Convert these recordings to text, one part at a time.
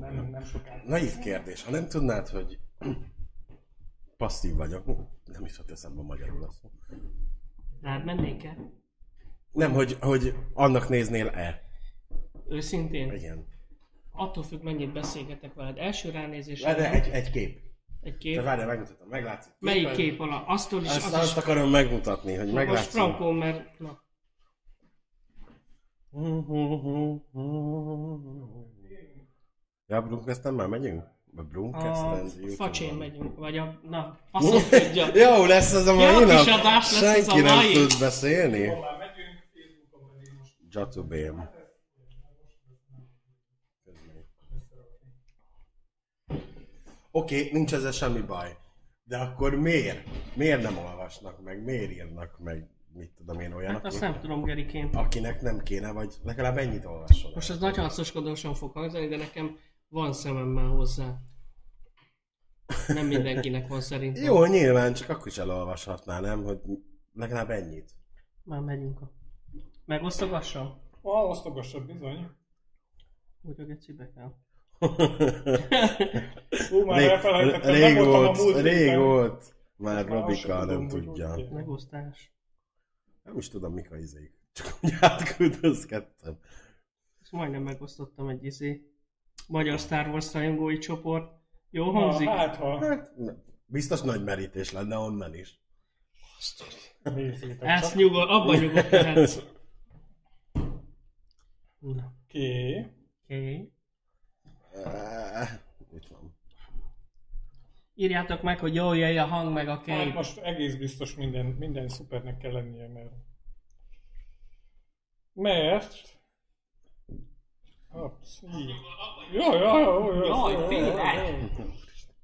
nem, nem sokáig. Naív kérdés. Ha nem tudnád, hogy passzív vagyok, nem is jut eszembe magyarul a szó. Rád mennék-e? Nem, hogy, hogy annak néznél-e. Őszintén? Igen. Attól függ, mennyit beszélgetek veled. Első ránézésre De egy, egy kép. egy Te kép. várjál, megmutatom, meglátszik. Melyik Képen? kép alá? Aztól is, Azt, az azt is. akarom megmutatni, hogy Most meglátszik. Frankó, mert... Na. Ja, Brunkeszten már megyünk? Vagy A Brunkeszten? facsén megyünk, vagy a... Na, azt tudja. Jó lesz ez a mai Jó nap. kis adás lesz ez a Senki nem mai. tud beszélni. Hová megyünk, Facebookon pedig most Jatubém. Oké, okay, nincs ezzel semmi baj. De akkor miért? Miért nem olvasnak meg? Miért írnak meg? Mit tudom én olyan, Hát azt nem tudom, Gerikém. akinek nem kéne, vagy legalább ennyit olvasson. Most ez nagy harcoskodósan fog hangzani, de nekem van szemem már hozzá. Nem mindenkinek van szerintem. Jó, nyilván, csak akkor is elolvashatná, nem? Hogy legalább ennyit. Már megyünk a... Megosztogassam? Ah, osztogassad bizony. Úgy a gecibe kell. Hú, már Rég, elfelejtettem, rég nem a volt, múlt rég héten. volt. Már Robika nem tudja. Megosztás. Nem is tudom, mik a izék. Csak úgy átküldözgettem. Ezt majdnem megosztottam egy izé. Magyar Star Wars rajongói csoport. Jó hangzik? hát ha Hát, biztos nagy merítés lenne onnan is. Ezt nyugod, abban nyugodhatsz. Oké. oké. Itt van. Írjátok meg, hogy jól jöjj a hang meg a Hát kép. most egész biztos minden, minden szupernek kell lennie, mert... Mert... Jó, jó, jó, jó. Jaj, jó, félek.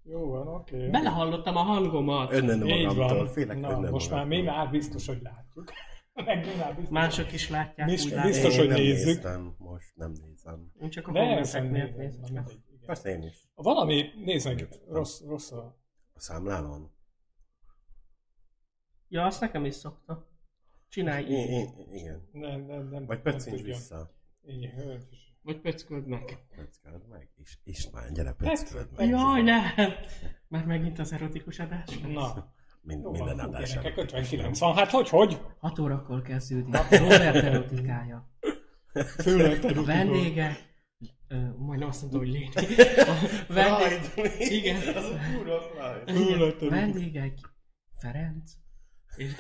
jó, van, oké. Belehallottam a hangomat. Önnön magamtól, félek Na, önnön most már mi magamtól. már biztos, hogy látjuk. Meg mi már biztos. Mások is látják, Mis- úgy biztos. Én hogy nem nézzük. néztem, most nem nézem. Én csak a De kommentek szem miatt nézem. Persze én is. Valami, nézd meg, rossz, rossz a... A számlálón? Ja, azt nekem is szokta. Csinálj Én, én, igen. Nem, nem, nem. Vagy pöccincs vissza. Igen, hölgy is. Vagy pöcköld meg. Pöcköld meg. És István, gyere, pöcköld meg. Jaj, nem! Már megint az erotikus adás. Na, Mind, jó minden van, adás. gyerekek, előtt. 59 van, hát hogy, hogy? 6 órakor kezdődik. Robert erotikája. Főleg A vendége... Ö, majdnem azt mondtam, hogy lény. Vendég... Igen. Az a kurva Freud. Vendégek... Ferenc. És...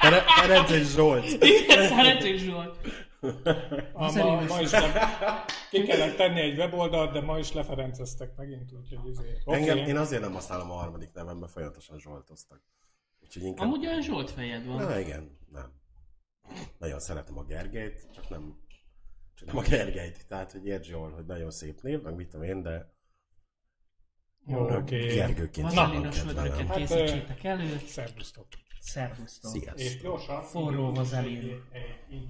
Fere- Ferenc és Zsolt. Igen, Szerencsés Zsolt. A, Az ma, ma is le, ki kellett tenni egy weboldalt, de ma is leferenceztek megint, úgyhogy izé. Engem, Oké. én azért nem használom a harmadik nevem, mert folyamatosan Zsoltoztak. Úgyhogy inkább... Amúgy olyan Zsolt fejed van. Na igen, nem. Nagyon szeretem a Gergelyt, csak nem, csak nem a Gergelyt. Tehát, hogy értsd jól, hogy nagyon szép név, meg mit tudom én, de Jó, oké. Gergőként jobban Vazalinos vödröket. Hát, készítsétek elő. Szervusztok. Szervusztok. És Sziasztok. gyorsan. Forró vazelin. Egy?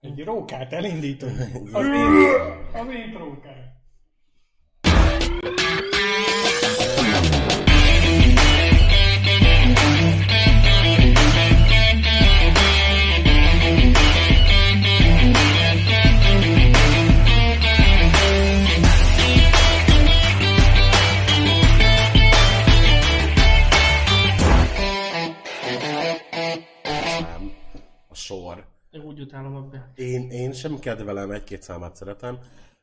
Egy rókát elindítunk. Az, in- az intrókát. Szám, Én úgy utálom a be. Én, én sem kedvelem, egy-két számát szeretem.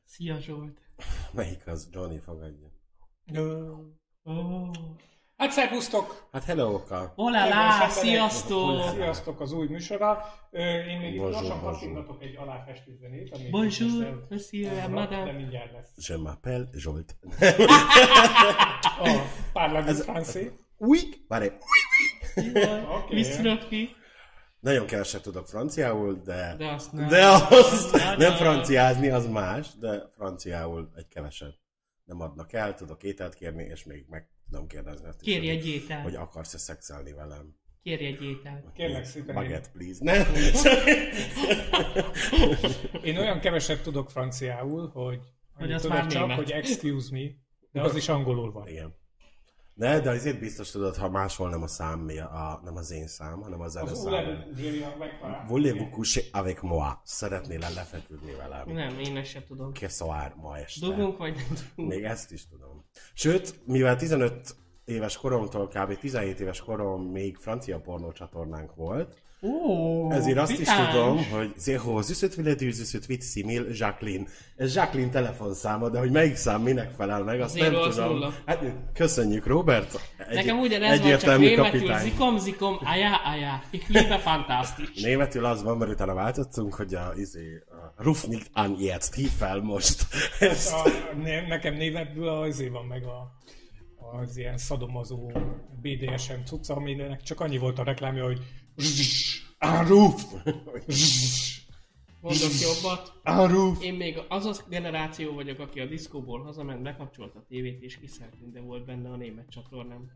Szia Zsolt. Melyik az? Johnny fogadja. Oh. Hát szervusztok! Hát hello, Oka. Olá, sziasztok! Sziasztok az új műsora. Én még Bonjour, bonjour. kattintatok egy aláfestő zenét. ami Bonjour, monsieur, madame. De mindjárt lesz. Je m'appelle Zsolt. A Parlament Français. Új! Várj, Oké. Viszröpki. Nagyon keveset tudok franciául, de... De azt nem. De azt nem hát. franciázni, az más, de franciául egy keveset nem adnak el, tudok ételt kérni, és még meg tudom kérdezni azt Kérj egy ételt. hogy akarsz-e szexelni velem. Kérj egy ételt. Kérlek szépen. Baguette, please. Nem? Én olyan keveset tudok franciául, hogy, Hogy annyit az tudok már csak, német. hogy excuse me, de az is angolul van. Igen. Ne, de azért biztos tudod, ha máshol nem a szám, mi a, nem az én szám, hanem az zene Az szám. Voulez-vous avec moi? Szeretnél-e lefeküdni velem? Nem, én ezt se tudom. Soir ma este? Dugunk vagy nem dugunk? Még ezt is tudom. Sőt, mivel 15 éves koromtól kb. 17 éves korom még francia pornócsatornánk volt, Ó, ezért azt is vitáns. tudom, hogy 0 18 simil Jacqueline. Ez Jacqueline telefonszáma, de hogy melyik szám minek felel meg, azt Zero nem az tudom. nulla. Hát, köszönjük, Robert. Egy, Nekem ugyanez van, csak egyértelmű németül kapitány. zikom, zikom, ajá, ajá. Ich liebe fantastisch. Németül az van, mert utána váltottunk, hogy a, izé, a Rufnik an jetzt, hív fel most. Ezt. A, ne, nekem németből azért van meg a, az ilyen szadomazó BDSM cucca, aminek csak annyi volt a reklámja, hogy Zzzz, Mondok jobbat. Aruf! Én még az az generáció vagyok, aki a diszkóból hazament, bekapcsolta a tévét és kiszelt, de volt benne a német csatornám.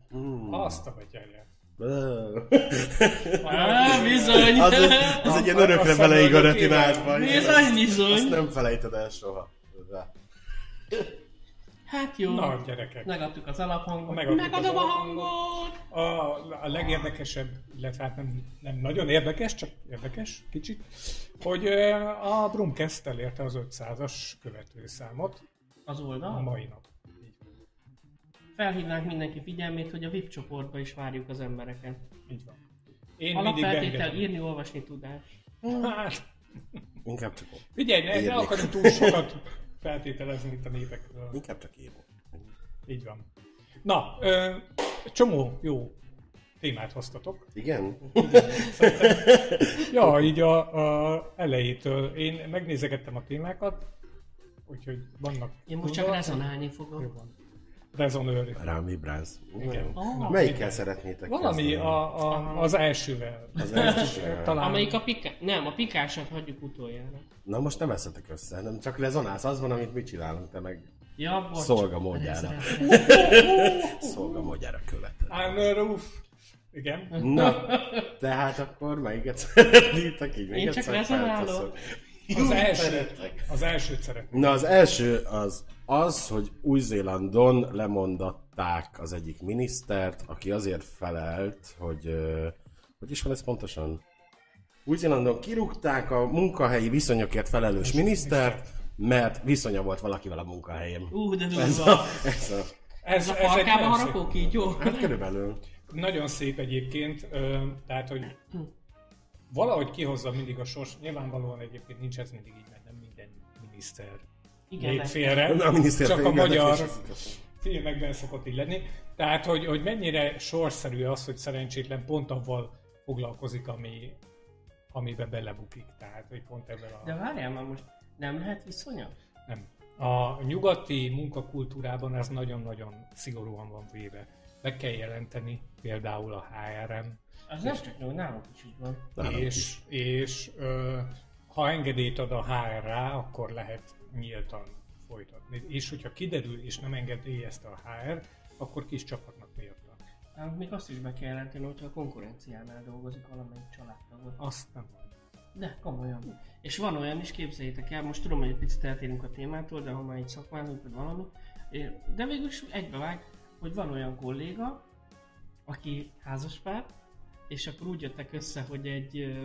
Azt a betyárját. Á, bizony! Az, egy- az egy ilyen örökre a beleig a szemöldökével. retinádba. igen, Bizony, bizony. Azt nem felejted el soha. Hát jó. Na, gyerekek. Megadtuk az alaphangot. Megadtuk Megadom az a hangot! A, a legérdekesebb, illetve hát nem, nem nagyon érdekes, csak érdekes kicsit, hogy a Brumcast elérte az 500-as követőszámot Az a oldal. mai nap. Felhívnánk mindenki figyelmét, hogy a VIP csoportba is várjuk az embereket. Így van. Én Alapfeltétel írni, olvasni tudás. Hát, Inkább csak, figyelj, ne, ne akarunk túl sokat feltételezni itt a népekről. inkább csak írni. Így van. Na, ö, csomó jó témát hoztatok. Igen? Ja, így a, a elejétől. Én megnézegettem a témákat, úgyhogy vannak... Én most csak rezonálni Jó fogok. van. Rezonőr. Rám vibrálsz. Igen. Oh. Melyikkel szeretnétek Valami kezdeni? a, a, az elsővel. Az első. Talán Amelyik a piká... Nem, a pikásat hagyjuk utoljára. Na most nem eszetek össze, nem csak rezonálsz, az van, amit mi csinálunk, te meg Ja, bocs. Szolga módjára. Szolga módjára követed. I'm a roof. Igen. Na, tehát akkor melyiket szeretnétek így? Én csak rezonálok. Az első, szeretlek. az elsőt szeretném. Na az első az az, hogy Új-Zélandon lemondatták az egyik minisztert, aki azért felelt, hogy hogy is van ez pontosan? Új-Zélandon kirúgták a munkahelyi viszonyokért felelős minisztert, mert viszonya volt valakivel a munkahelyén. Ú, de Ez durva. a, ez a, Ez a egy farkába nagyon szép- harapó kígyó? hát körülbelül. Nagyon szép egyébként, tehát, hogy valahogy kihozza mindig a sors. Nyilvánvalóan egyébként nincs ez mindig így, mert nem minden miniszter Igen, lép nem. félre. Na, a miniszter Csak a magyar filmekben szokott így lenni. Tehát, hogy, hogy mennyire sorszerű az, hogy szerencsétlen pont avval foglalkozik, ami, amiben belebukik. Tehát, hogy pont ebben a... De várjál már most, nem lehet viszonya? Nem. A nyugati munkakultúrában ez nagyon-nagyon szigorúan van véve. Be kell jelenteni például a HR-en, Az nem csak nyug, nálunk is így van. Nálunk és, is. és ö, ha engedélyt ad a HR rá, akkor lehet nyíltan folytatni. És hogyha kiderül, és nem engedélyezte a HR, akkor kis csapatnak miatta. Nálunk még azt is be kell jelenteni, hogyha a konkurenciánál dolgozik valamelyik családtagot. Azt nem van. De komolyan. És van olyan is, képzeljétek el, most tudom, hogy egy picit eltérünk a témától, de ha már egy szakmán, vagy valami, de végül is egybevág, hogy van olyan kolléga, aki házaspár, és akkor úgy jöttek össze, hogy egy,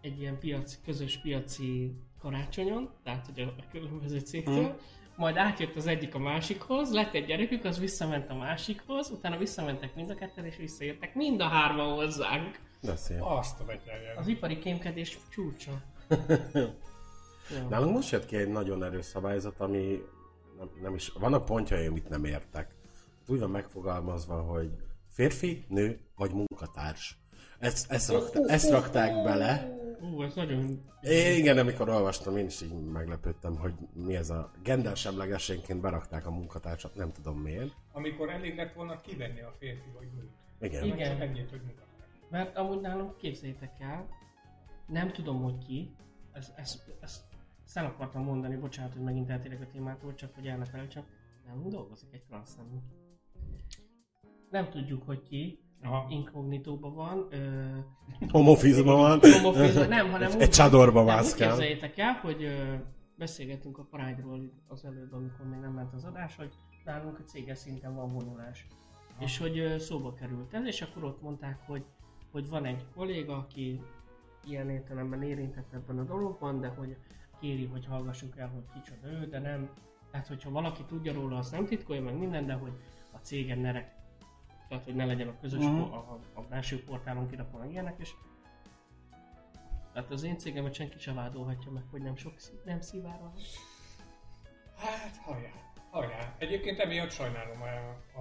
egy ilyen piaci, közös piaci karácsonyon, tehát hogy a a különböző cégtől, Hmm. majd átjött az egyik a másikhoz, lett egy gyerekük, az visszament a másikhoz, utána visszamentek mind a ketten, és visszajöttek mind a hárman hozzánk. De szép. Azt a betyárját. Az ipari kémkedés csúcsa. Ja. Nálunk most jött ki egy nagyon erős szabályzat, ami nem, nem is, vannak pontjai, amit nem értek. Úgy van megfogalmazva, hogy férfi, nő vagy munkatárs. Ezt, ezt, rakta, ezt rakták bele. Ú, ez nagyon... É, igen, amikor olvastam, én is így meglepődtem, hogy mi ez a gendersemlegességként berakták a munkatársat, nem tudom miért. Amikor elég lett volna kivenni a férfi vagy nőt. Igen. Igen. Csak ennyit, hogy mutatnak. Mert amúgy nálunk képzeljétek el, nem tudom, hogy ki, ezt, ezt, ezt, ezt el akartam mondani, bocsánat, hogy megint eltérek a témától, csak hogy el ne felejtsem, nem dolgozik egy transznemű. Nem tudjuk, hogy ki, Aha. inkognitóban van, ö, Homofizma van. homofizma, nem, hanem Egy- úgy Egy csadorba nem, úgy képzeljétek el, hogy ö, beszélgettünk a Pride-ról az előbb, amikor még nem ment az adás, hogy nálunk a céges szinten van vonulás. Ha. És hogy ö, szóba került ez, és akkor ott mondták, hogy, hogy van egy kolléga, aki ilyen értelemben érintett ebben a dologban, de hogy kéri, hogy hallgassuk el, hogy kicsoda ő, de nem. Tehát, hogyha valaki tudja róla, azt nem titkolja meg minden, de hogy a cégen ne tehát, hogy ne legyen a közös, uh-huh. a, a, a belső portálon kirakva meg ilyenek, és tehát az én cégemet senki sem vádolhatja meg, hogy nem sok szí- nem szivárol. Hát, hajrá, hajrá. Egyébként emiatt sajnálom a,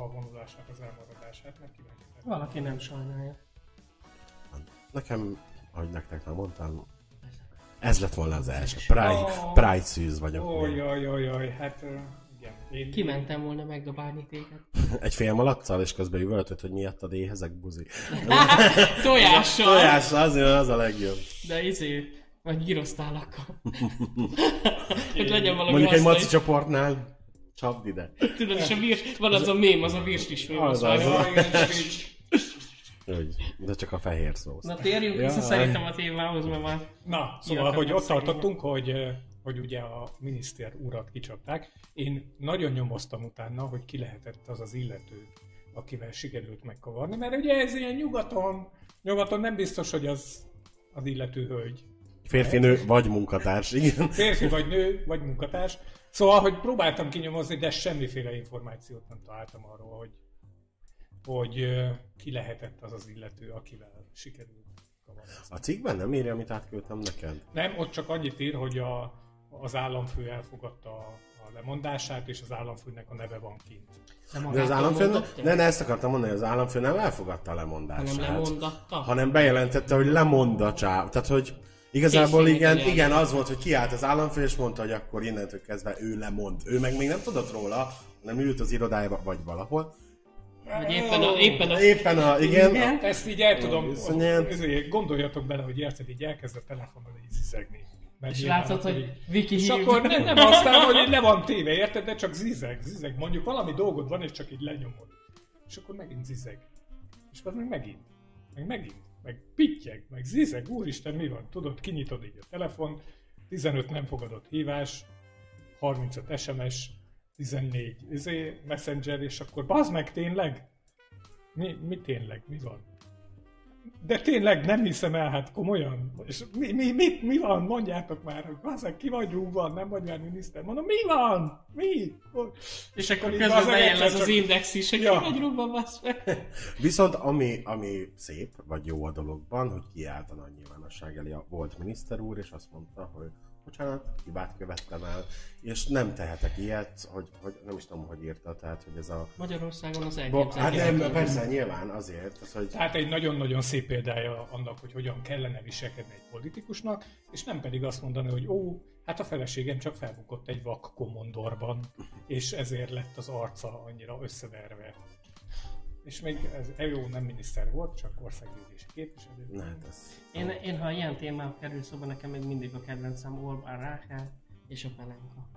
a vonulásnak az elmaradását, mert kíváncsi. Valaki nem sajnálja. Nekem, ahogy nektek már mondtam, ez lett volna az első. Pride, Ó. Pride szűz vagyok. Ó, még. jaj, jaj, jaj, hát. Én, Kimentem volna megdobálni téged. Egy fél malaccal, és közben üvöltött, hogy miattad éhezek buzi. Tojással! Tojás, az, az a legjobb. De izé, vagy gyrosztálakkal. hogy legyen valami Mondjuk egy maci is. csoportnál, csapd ide. Tudod, és a virs, van az a mém, az a virs is fő. Az, az. így- Úgy, de csak a fehér szósz. Na térjünk Ja. vissza szerintem a témához, mert már Na, szóval, hogy ott tartottunk, hogy, hogy ugye a miniszter urat kicsapták. Én nagyon nyomoztam utána, hogy ki lehetett az az illető, akivel sikerült megkavarni, mert ugye ez ilyen nyugaton, nyugaton nem biztos, hogy az az illető hölgy. Férfi, nő vagy munkatárs, igen. Férfi vagy nő, vagy munkatárs. Szóval, hogy próbáltam kinyomozni, de semmiféle információt nem találtam arról, hogy, hogy ki lehetett az az illető, akivel sikerült kavarni. A cikkben nem írja, amit átküldtem neked? Nem, ott csak annyit ír, hogy a, az államfő elfogadta a, a lemondását, és az államfőnek a neve van kint. nem De az államfő, ne, ne, ezt akartam mondani, az államfő nem elfogadta a hanem lemondását. lemondatta. hanem bejelentette, hogy lemond a csáv. Tehát, hogy igazából igen, igen, az volt, hogy kiállt az államfő, és mondta, hogy akkor innentől kezdve ő lemond. Ő meg még nem tudott róla, hanem ült az irodájába, vagy valahol. Vagy éppen a, éppen a, Éppen a, igen, Igen. Ezt így el tudom, Viszonyát. gondoljatok bele, hogy érted, így elkezd a telefonon így zizegni. És látod, akkor hogy Viki És akkor nem, nem aztán, hogy le van téve, érted, de csak zizeg, zizeg. Mondjuk valami dolgod van, és csak így lenyomod. És akkor megint zizeg. És az meg megint. Meg megint. Meg pittyeg, meg zizeg. Úristen, mi van? Tudod, kinyitod így a telefon, 15 nem fogadott hívás, 35 SMS, 14 izé, messenger, és akkor bazd meg tényleg? Mi, mi tényleg? Mi van? De tényleg nem hiszem el, hát komolyan. És mi, mi, mi, mi van? Mondjátok már, hogy bazzeg, ki vagy rúgva, nem vagy már miniszter. Mondom, mi van? Mi? És akkor közben egyszer az az csak- index is, hogy Ja. ja. vagy rúgva bassz meg. Viszont ami, ami szép, vagy jó a dologban, hogy kiállt a nagy nyilvánosság elé a volt miniszter úr, és azt mondta, hogy bocsánat, hibát követtem el, és nem tehetek ilyet, hogy, hogy nem is tudom, hogy írta, tehát, hogy ez a... Magyarországon az Bo- hát nem, elképzelhető. persze, nyilván azért, az, hogy Tehát egy nagyon-nagyon szép példája annak, hogy hogyan kellene viselkedni egy politikusnak, és nem pedig azt mondani, hogy ó, hát a feleségem csak felbukott egy vak komondorban, és ezért lett az arca annyira összeverve. És még ez jó, nem miniszter volt, csak országgyűlési képviselő. ne, hát ez... Én, én, ha ilyen témák kerül szóba, nekem még mindig a kedvencem Orbán Rákel és a Pelenka.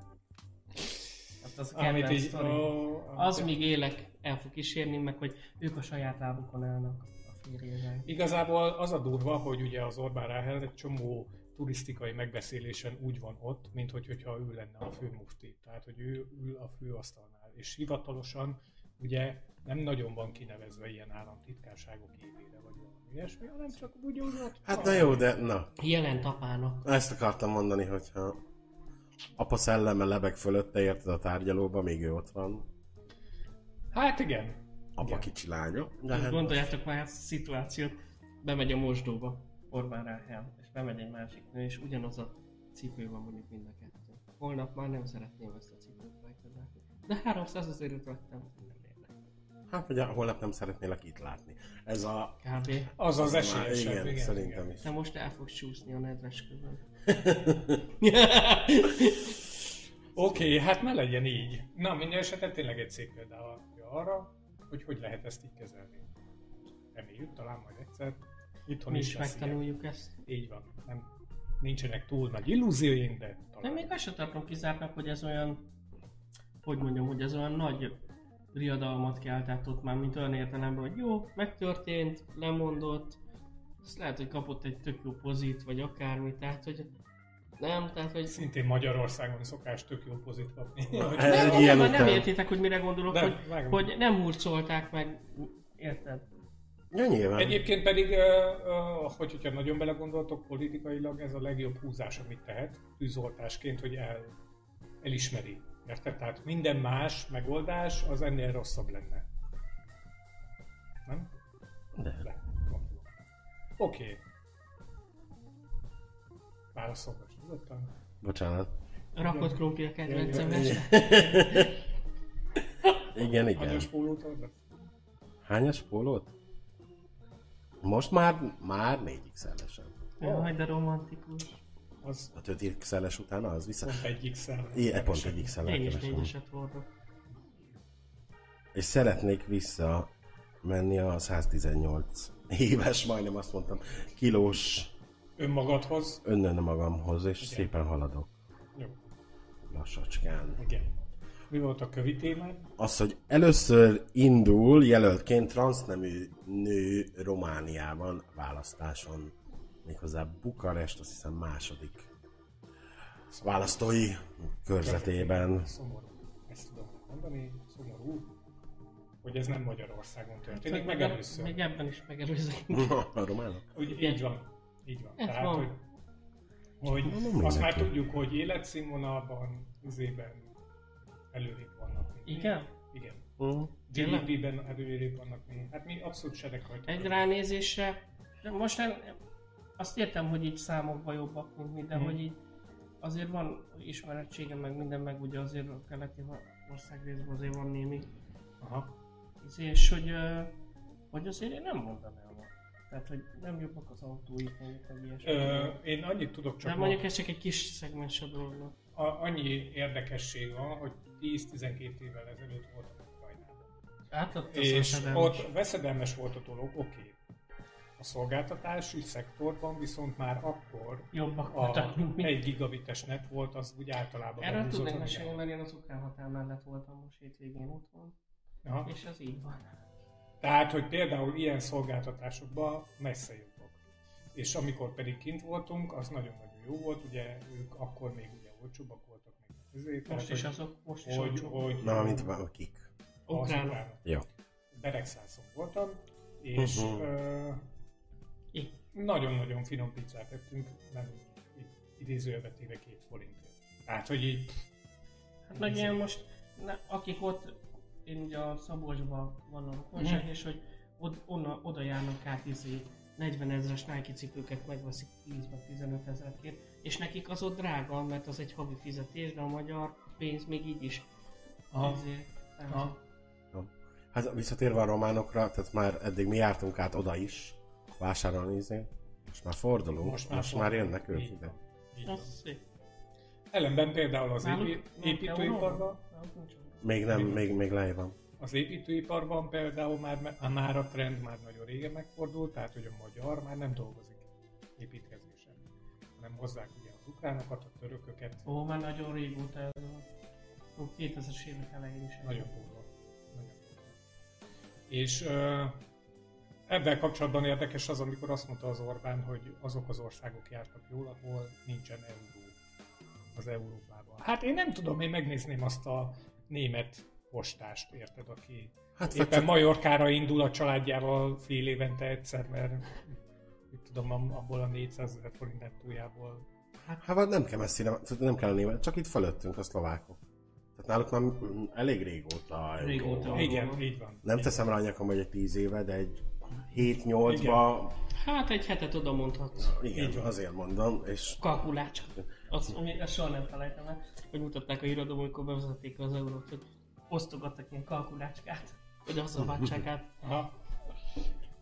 Hát az a Amit így, ó, Az még élek el fog kísérni, meg hogy ők a saját lábukon állnak a férjével. Igazából az a durva, hogy ugye az Orbán Ráhel egy csomó turisztikai megbeszélésen úgy van ott, mint hogy, hogyha ő lenne a főmufti. Tehát, hogy ő ül a főasztalnál. És hivatalosan ugye nem nagyon van kinevezve ilyen államtitkárságok évére, vagy valami ilyesmi, hanem csak úgy úgy ott Hát van. na jó, de na, Jelent apának. ezt akartam mondani, hogyha apa szelleme lebeg fölötte, érted a tárgyalóba, még ő ott van. Hát igen. Apa Igen. kicsi lánya. De Hát Gondoljátok már ezt a szituációt, bemegy a mosdóba Orbán Ráhel, és bemegy egy másik nő, és ugyanaz a cipő van mondjuk mind a kettő. Holnap már nem szeretném ezt a cipőt megtalálni. De 300 ezerért vettem. Nem hát ugye holnap nem szeretnélek itt látni. Ez a... Kb. Az az esélyesebb. igen, igen, szerintem igen. is. Te most el fogsz csúszni a nedves közön. Oké, okay, hát ne legyen így. Na, minden esetre tényleg egy szép példa arra, hogy hogy lehet ezt így kezelni. Reméljük, talán majd egyszer. Itthon Mi is is lesz ilyen. megtanuljuk ezt. Így van. Nem, nincsenek túl nagy illúzióink, de talán. még azt sem tartom kizártnak, hogy ez olyan, hogy mondjam, hogy ez olyan nagy riadalmat keltett ott már, mint olyan értelemben, hogy jó, megtörtént, lemondott, azt lehet, hogy kapott egy tök jó pozit, vagy akármi, tehát hogy Nem, tehát hogy... Szintén Magyarországon szokás tök jó pozit kapni. Egy Nem, nem, nem után. értitek, hogy mire gondolok, Nem, hogy, vágom. hogy nem hurcolták meg, érted? Ja, nyilván. Egyébként pedig, hogy, hogyha nagyon belegondoltok, politikailag ez a legjobb húzás, amit tehet, tűzoltásként, hogy el, elismeri. Érted? Tehát minden más megoldás az ennél rosszabb lenne. Nem? De. Gondolom. Oké. Válaszolgass nyugodtan. Bocsánat. Rakott krumpli a kedvencem Igen. Igen. Hanyas pólót adnak? Hányas pólót? Most már, már 4 XL-esen. Jaj, de romantikus. Az A 5 XL-es után az vissza. pont egy x Igen, pont egy XL-el Én is keresem. négyeset hordok. És szeretnék vissza menni a 118 éves, majdnem azt mondtam, kilós Önmagadhoz. önnön magamhoz, és Igen. szépen haladok Jó. lassacskán. Igen. Mi volt a kövi témád? Az, hogy először indul jelöltként transznemű nő Romániában választáson, méghozzá Bukarest, azt hiszem második választói körzetében. Szomorú. Ezt tudom mondani. Szomorú. Hogy ez nem Magyarországon történik, meg először. Még ebben is megelőzök. A románok? Úgy, így van. Így van. Ez Tehát, van. hogy, hogy Nem azt már mindenki. tudjuk, hogy életszínvonalban, üzében előrébb vannak. Igen? Igen. Mm. Tényleg? GDP-ben előrébb vannak mi. Hát mi abszolút sereg vagyunk. Egy ránézésre, most nem, azt értem, hogy így számokban jobbak, mint mi, de Mhm. hogy így azért van ismerettségem, meg minden, meg ugye azért a keleti ország részben azért van némi Aha. és hogy, hogy azért én nem mondanám. Tehát, hogy nem jobbak az autóik, mondjuk, meg ilyesmi. Ö, én annyit tudok csak de mondjuk ez csak egy kis szegmens a dolognak. a, annyi érdekesség van, hogy 10-12 évvel ezelőtt voltam Ukrajnában. Hát ott És ott veszedelmes volt a dolog, oké. A szolgáltatási szektorban viszont már akkor jobbak a voltak, mint mi. 1 gigabites net volt, az úgy általában Erről tudnék mesélni, mert én az ukrán határ mellett voltam most hétvégén otthon, Aha. és az így van. Tehát, hogy például ilyen szolgáltatásokban messze jobbak. És amikor pedig kint voltunk, az nagyon-nagyon jó volt, ugye ők akkor még ugye olcsóbbak voltak, még ezért. Most tehát, is hogy- azok, most is hogy, hogy, Na, mint már kik. az Ukránok. Jó. Beregszászon voltam, és Mhm. Nagyon-nagyon finom pizzát ettünk, nem idézőjelbe téve két forintért. Tehát, hogy így, Hát meg ilyen most, ne, akik ott, én ugye a Szabolcsban van a rokonság, Mhm. és hogy od, onna, oda járnak át izé 40 ezres Nike cipőket megveszik 10 vagy 15 ezerkért, és nekik az ott drága, mert az egy havi fizetés, de a magyar pénz még így is. Aha. Ezért, tehát- Aha. Hát visszatérve a románokra, tehát már eddig mi jártunk át oda is, vásárolni izé. Most már fordulunk, Most már már, most már fordulunk. jönnek ők Így ide. Ellenben például az épi, építőiparban. Még nem, még, még lejjebb van. az építőiparban például már, már- már a trend már nagyon régen megfordult, tehát hogy a magyar már nem dolgozik építkezésen, hanem hozzák ugye az ukránokat, a törököket, Ó, már nagyon régóta ez. Ó, 2000-es évek elején is. Nagyon durva. Nagyon durva. És ö, ebben kapcsolatban érdekes az, amikor azt mondta az Orbán, hogy azok az országok jártak jól, ahol nincsen euró az Európában. Hát én nem tudom, én megnézném azt a német postást, érted, aki Hát éppen csak, Majorkára indul a családjával fél évente egyszer, mert mit tudom, am- abból a 400 ezer forint nettójából. hát vagy nem kell messzire, nem kell a német, csak itt fölöttünk a szlovákok. Tehát náluk már elég régóta. Régóta. Igen, így van. Nem teszem rá nyakam, hogy egy 10 éve, de egy 7-8-ba, Hát egy hetet oda mondhatsz. igen, Így azért mondom, és Kalkulács. Azt, ami, ezt soha nem felejtem el, hogy mutatták a híradóban, amikor bevezették az eurót, hogy osztogattak ilyen kalkulácskát, hogy azzal váltsák át. Aha.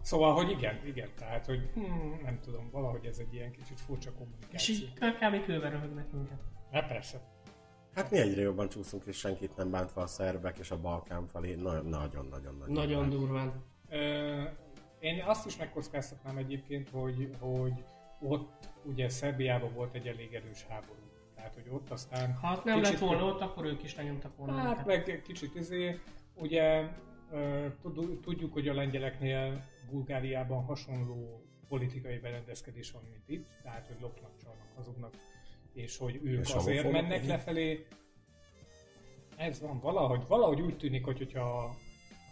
Szóval, hogy igen, igen, tehát, hogy hmm, nem tudom, valahogy ez egy ilyen kicsit furcsa És kommunikáció. így kb. kőbe röhögnek minket. Hát persze. hát mi egyre jobban csúszunk, és senkit nem bántva a szerbek és a Balkán felé. Nagyon-nagyon-nagyon. Nagyon durván. Ö, én azt is megkockáztatnám egyébként, hogy, hogy ott ugye Szerbiában volt egy elég erős háború. Tehát, hogy ott aztán... Ha nem kicsit- lett volna ott, akkor ők is lenyomtak volna. Hát meg kicsit izé, ugye tudjuk, hogy a lengyeleknél Bulgáriában hasonló politikai berendezkedés van, mint itt, tehát hogy lopnak, csalnak, hazugnak, és hogy ők És azért mennek lefelé. Ez van, valahogy, valahogy úgy tűnik, hogy hogyha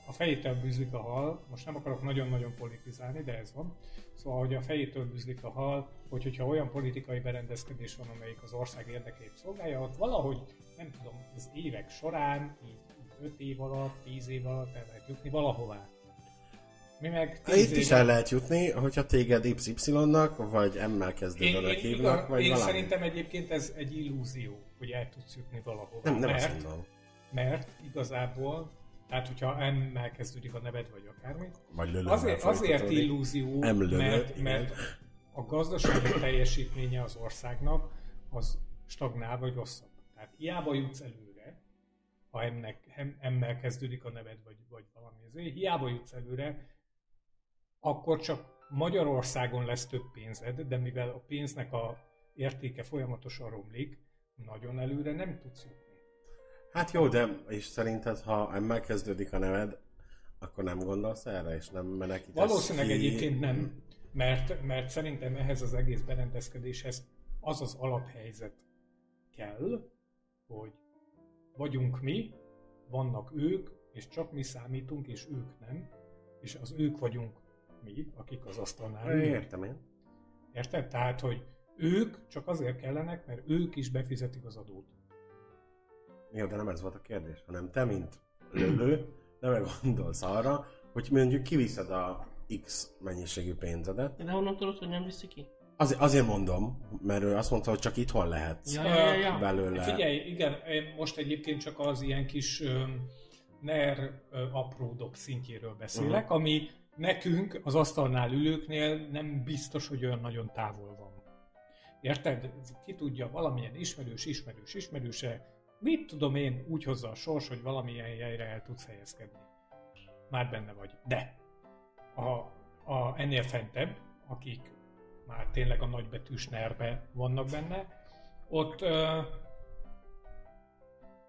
a fejétől bűzlik a hal, most nem akarok nagyon-nagyon politizálni, de ez van. Szóval, hogy a fejétől bűzlik a hal, hogy hogyha olyan politikai berendezkedés van, amelyik az ország érdekeit szolgálja, ott valahogy, nem tudom, az évek során, így 5 év alatt, 10 év alatt el lehet jutni valahová. Mi meg Hát Itt is el lehet jutni, hogyha téged Y-nak, vagy M-mel kezdődőnek hívnak, igaz, vagy én valami. szerintem egyébként ez egy illúzió, hogy el tudsz jutni valahova. Nem, nem azt mert, mondom. mert igazából, tehát hogyha M-mel kezdődik a neved, vagy akármi, Vagy azért, azért illúzió, mert, mert a gazdasági teljesítménye az országnak az stagnál vagy rosszabb. Tehát hiába jutsz előre, ha ennek, em- emmel kezdődik a neved, vagy, vagy valami ezért, hiába jutsz előre, akkor csak Magyarországon lesz több pénzed, de mivel a pénznek a értéke folyamatosan romlik, nagyon előre nem tudsz jutni. Hát jó, de és szerinted, ha M-mel kezdődik a neved, akkor nem gondolsz erre, és nem menekítesz Valószínűleg ki? egyébként nem, mert, mert szerintem ehhez az egész berendezkedéshez az az alaphelyzet kell, hogy vagyunk mi, vannak ők, és csak mi számítunk, és ők nem, és az ők vagyunk mi, akik az asztalnál ülünk. Értem én. Érted? Tehát, hogy ők csak azért kellenek, mert ők is befizetik az adót. Jó, de nem ez volt a kérdés, hanem te, mint lövő, nem gondolsz arra, hogy mondjuk kiviszed a X mennyiségű pénzedet. De honnan tudod, hogy nem viszi ki? Azért, azért mondom, mert ő azt mondta, hogy csak itthon lehetsz Ja, ja, ja, ja. belőle. Figyelj, igen, én most egyébként csak az ilyen kis ö, NER apródok szintjéről beszélek, uh-huh. ami nekünk, az asztalnál ülőknél nem biztos, hogy olyan nagyon távol van. Érted? Ki tudja, valamilyen ismerős, ismerős, ismerőse, mit tudom én, úgy hozza a sors, hogy valamilyen helyre el tudsz helyezkedni. Már benne vagy. De a, a, ennél fentebb, akik már tényleg a nagybetűs nerbe vannak benne, ott, ö,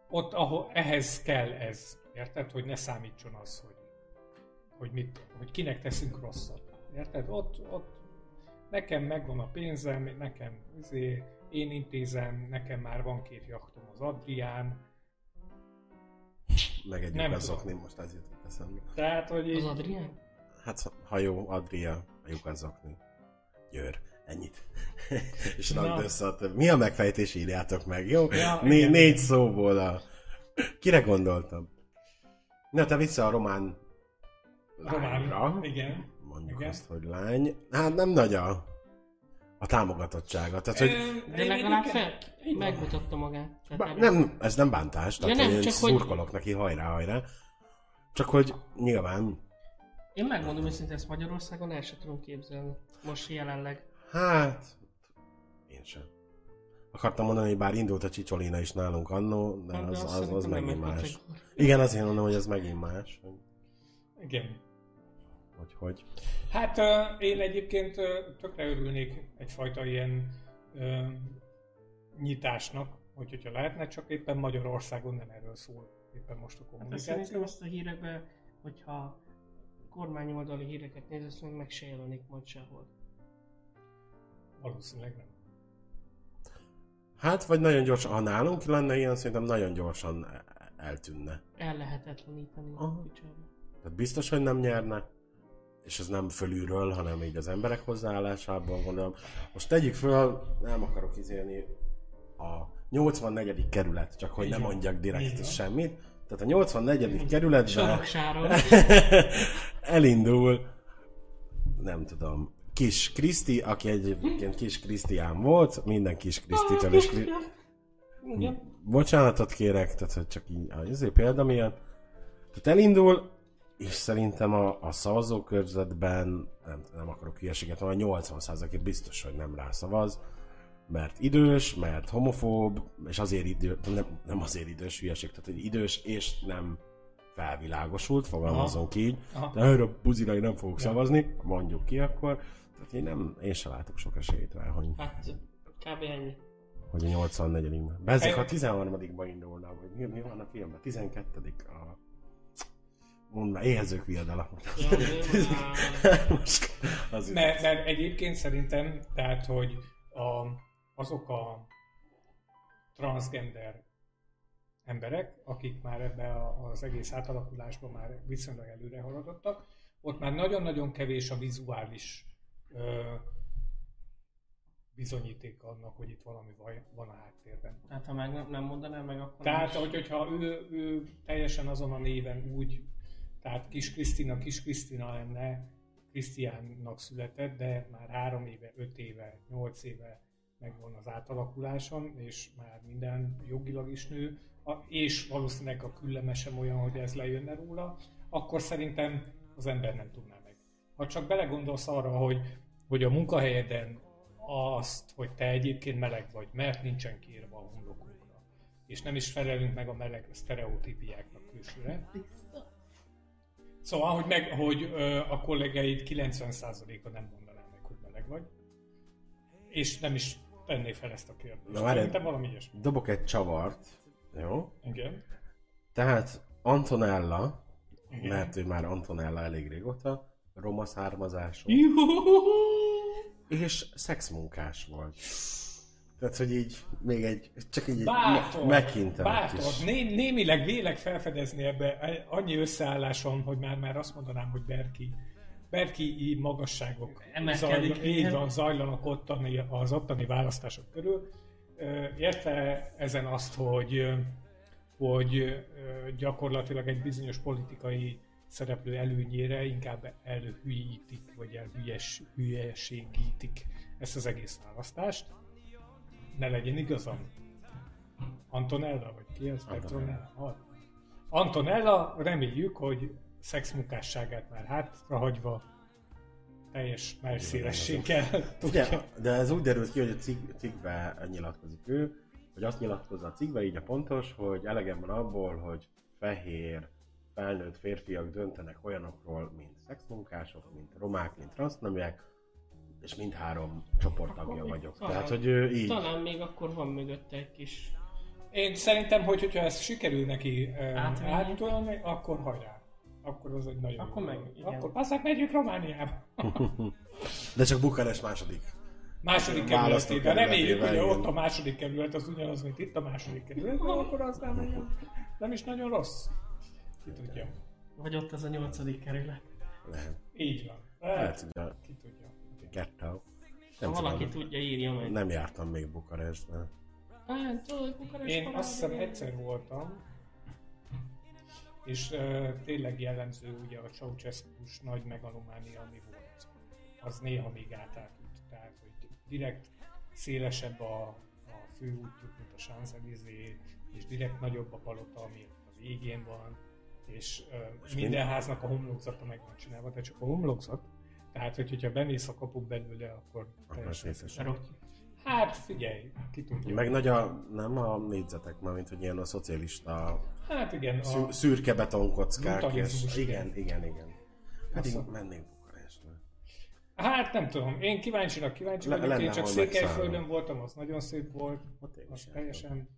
ott ahol, ehhez kell ez, érted? Hogy ne számítson az, hogy, hogy, mit, hogy kinek teszünk rosszat. Érted? Ott, ott nekem megvan a pénzem, nekem izé, én intézem, nekem már van két jachtom az Adrián, Meg egy Nem lyukaszokni, most ez jutott eszembe. tehát, hogy Az így, Adrián? Hát, ha jó, Adria, a lyukaszokni. Győr, ennyit. És Na. rakd össze a több. Mi a megfejtés, írjátok meg, jó? Ja, Né- igen. négy szóból a... Kire gondoltam? Na, te vissza a román román, lányra. igen. Mondjuk Igen. azt, hogy lány. Hát nem nagy a, a támogatottsága. Tehát, hogy De legalább fel, megmutatta magát. Tehát nem, ez nem bántás, tehát Ja, nem, én csak hogy- szurkolok neki, hajrá, hajrá. Csak hogy nyilván, Én megmondom őszintén, ezt Magyarországon el sem tudom képzelni. Most jelenleg. hát, én sem. Akartam mondani, hogy bár indult a Csicsolina is nálunk annó, de Hát, az, azt az, az szerintem nem megint más. Igen, azért mondom, hogy ez megint más. Igen. Hogy, hogy. Hát én egyébként tökre örülnék egyfajta ilyen ö, nyitásnak, hogy hogyha lehetne, csak éppen Magyarországon nem erről szól éppen most a Hát kommunikáció. szerintem azt a hírekben, hogyha kormányoldali híreket nézesz, meg meg se jelenik majd sehol. Valószínűleg nem. Hát, vagy nagyon gyorsan, ha nálunk lenne ilyen, szerintem nagyon gyorsan eltűnne. El lehetetleníteni a Aha. picsába. Tehát biztos, hogy nem nyerne, és ez nem fölülről, hanem így az emberek hozzáállásából gondolom. Most tegyük föl, nem akarok izélni, a 84. kerület, csak hogy nem mondjak direkt semmit. Tehát a 84. kerületben elindul, nem tudom, Kis Kriszti, aki egyébként Kis Krisztián volt, minden Kis Krisztitől és Kri- bocsánatot kérek, tehát hogy csak így, azért példa miatt. Tehát elindul, és szerintem a, a szavazókörzetben, nem, nem akarok hülyeséget mondani, 80% biztos, hogy nem rá szavaz, mert idős, mert homofób, és azért idő, nem, nem azért idős hülyeség, tehát hogy idős és nem felvilágosult, fogalmazunk így, Aha. de erre a buzira nem fogok szavazni, mondjuk ki akkor. Tehát én, nem, én sem látok sok esélyt rá, hogy, Hát kb. ennyi. hogy a 84-ben. Bezzek, ha Egy- 13-ban indulna, vagy mi, mi van a filmben? 12 a... Mondd már, éhezők viadala. Most az Mert, mert egyébként szerintem, tehát, hogy a, azok a transgender emberek, akik már ebbe a- az egész átalakulásban már viszonylag előre haladottak, ott már nagyon-nagyon kevés a vizuális ö, bizonyíték annak, hogy itt valami van a háttérben. Tehát ha meg nem, nem mondanám meg, akkor Tehát, hogy, hogyha ő, ő teljesen azon a néven úgy, tehát Kis Krisztina Kis Krisztina lenne, Krisztiánnak született, de már három éve, öt éve, nyolc éve megvan az átalakuláson, és már minden jogilag is nő, és valószínűleg a külleme sem olyan, hogy ez lejönne róla, akkor szerintem az ember nem tudná meg. Ha csak belegondolsz arra, hogy, hogy a munkahelyeden azt, hogy te egyébként meleg vagy, mert nincsen kiírva a homlokunkra, és nem is felelünk meg a meleg sztereotípiáknak külsőre. Szóval, hogy, meg, hogy ö, a kollégáid 90%-a nem mondaná meg, hogy meleg vagy, és nem is tenné fel ezt a kérdést. Na. Szerintem valami ilyesmi. Dobok egy csavart, jó? Igen. Tehát Antonella, Igen. mert ő már Antonella elég régóta, roma származású, és szexmunkás volt. Tehát, hogy így még egy, csak így egy Bátor, me- megintenek bátor. is. Né, némileg vélek felfedezni ebbe annyi összeálláson, hogy már, már azt mondanám, hogy Berki, Berki magasságok Emelkedik, zajla, így van, zajlanak ottani, az ottani választások körül. Érte ezen azt, hogy, hogy gyakorlatilag egy bizonyos politikai szereplő előnyére inkább előhülyítik, vagy elhülyes, hülyeségítik ezt az egész választást. Ne legyen igazam. Antonella, vagy ki ez? Petronella? Antonella, reméljük, hogy szexmunkásságát már hátrahagyva teljes merszélességgel tudja. De ez úgy derült ki, hogy a cig, cikkbe nyilatkozik ő, hogy azt nyilatkozza a cikkbe, így a pontos, hogy elegem van abból, hogy fehér, felnőtt férfiak döntenek olyanokról, mint szexmunkások, mint romák, mint transzneműek, és mindhárom csoporttagja Akkor vagyok. talán- Tehát, hogy ő így... Talán még akkor van mögötte egy kis... Én szerintem, hogy hogyha ez sikerül neki átolni, akkor hajrá. Akkor az egy nagyon Akkor jó meg, igen. Akkor passzák, megyünk Romániába. De csak Bukarest második. Második kerületében. Reméljük, hogy ott a második kerület az ugyanaz, mint itt a második kerület, de akkor az nem, nagyon, nem is nagyon rossz. Ki tudja. Vagy ott az a nyolcadik kerület. Lehet. Így van. Lehet, Lehet, hogy tudja. ghetto. Ha Nem, valaki tudom, tudja, írja meg. nem jártam még Bukarestbe. Hát, tudod, Bukarest Én azt hiszem egyszer voltam, és uh, tényleg jellemző ugye a ceausescu nagy megalománia, ami volt. Az néha még átállít, tehát hogy direkt szélesebb a, a főútjuk, mint a Champs-Élysées, és direkt nagyobb a palota, ami a végén van, és uh, minden háznak a homlokzata meg van csinálva, de csak a homlokzat. Tehát, hogy, hogyha bemész a kapuk belőle, akkor Akkor teljesen. Hát figyelj, ki tudja. Meg nagy a, nem a négyzetek, már mint hogy ilyen a szocialista Hát igen, szű, a, szürke betonkockák. És, igen, igen, igen. Pedig Azt a- mennék Bukarestbe. Hát nem tudom, én kíváncsinak kíváncsi Le- vagyok, én lenne csak Székelyföldön voltam, az nagyon szép volt, Ott én az teljesen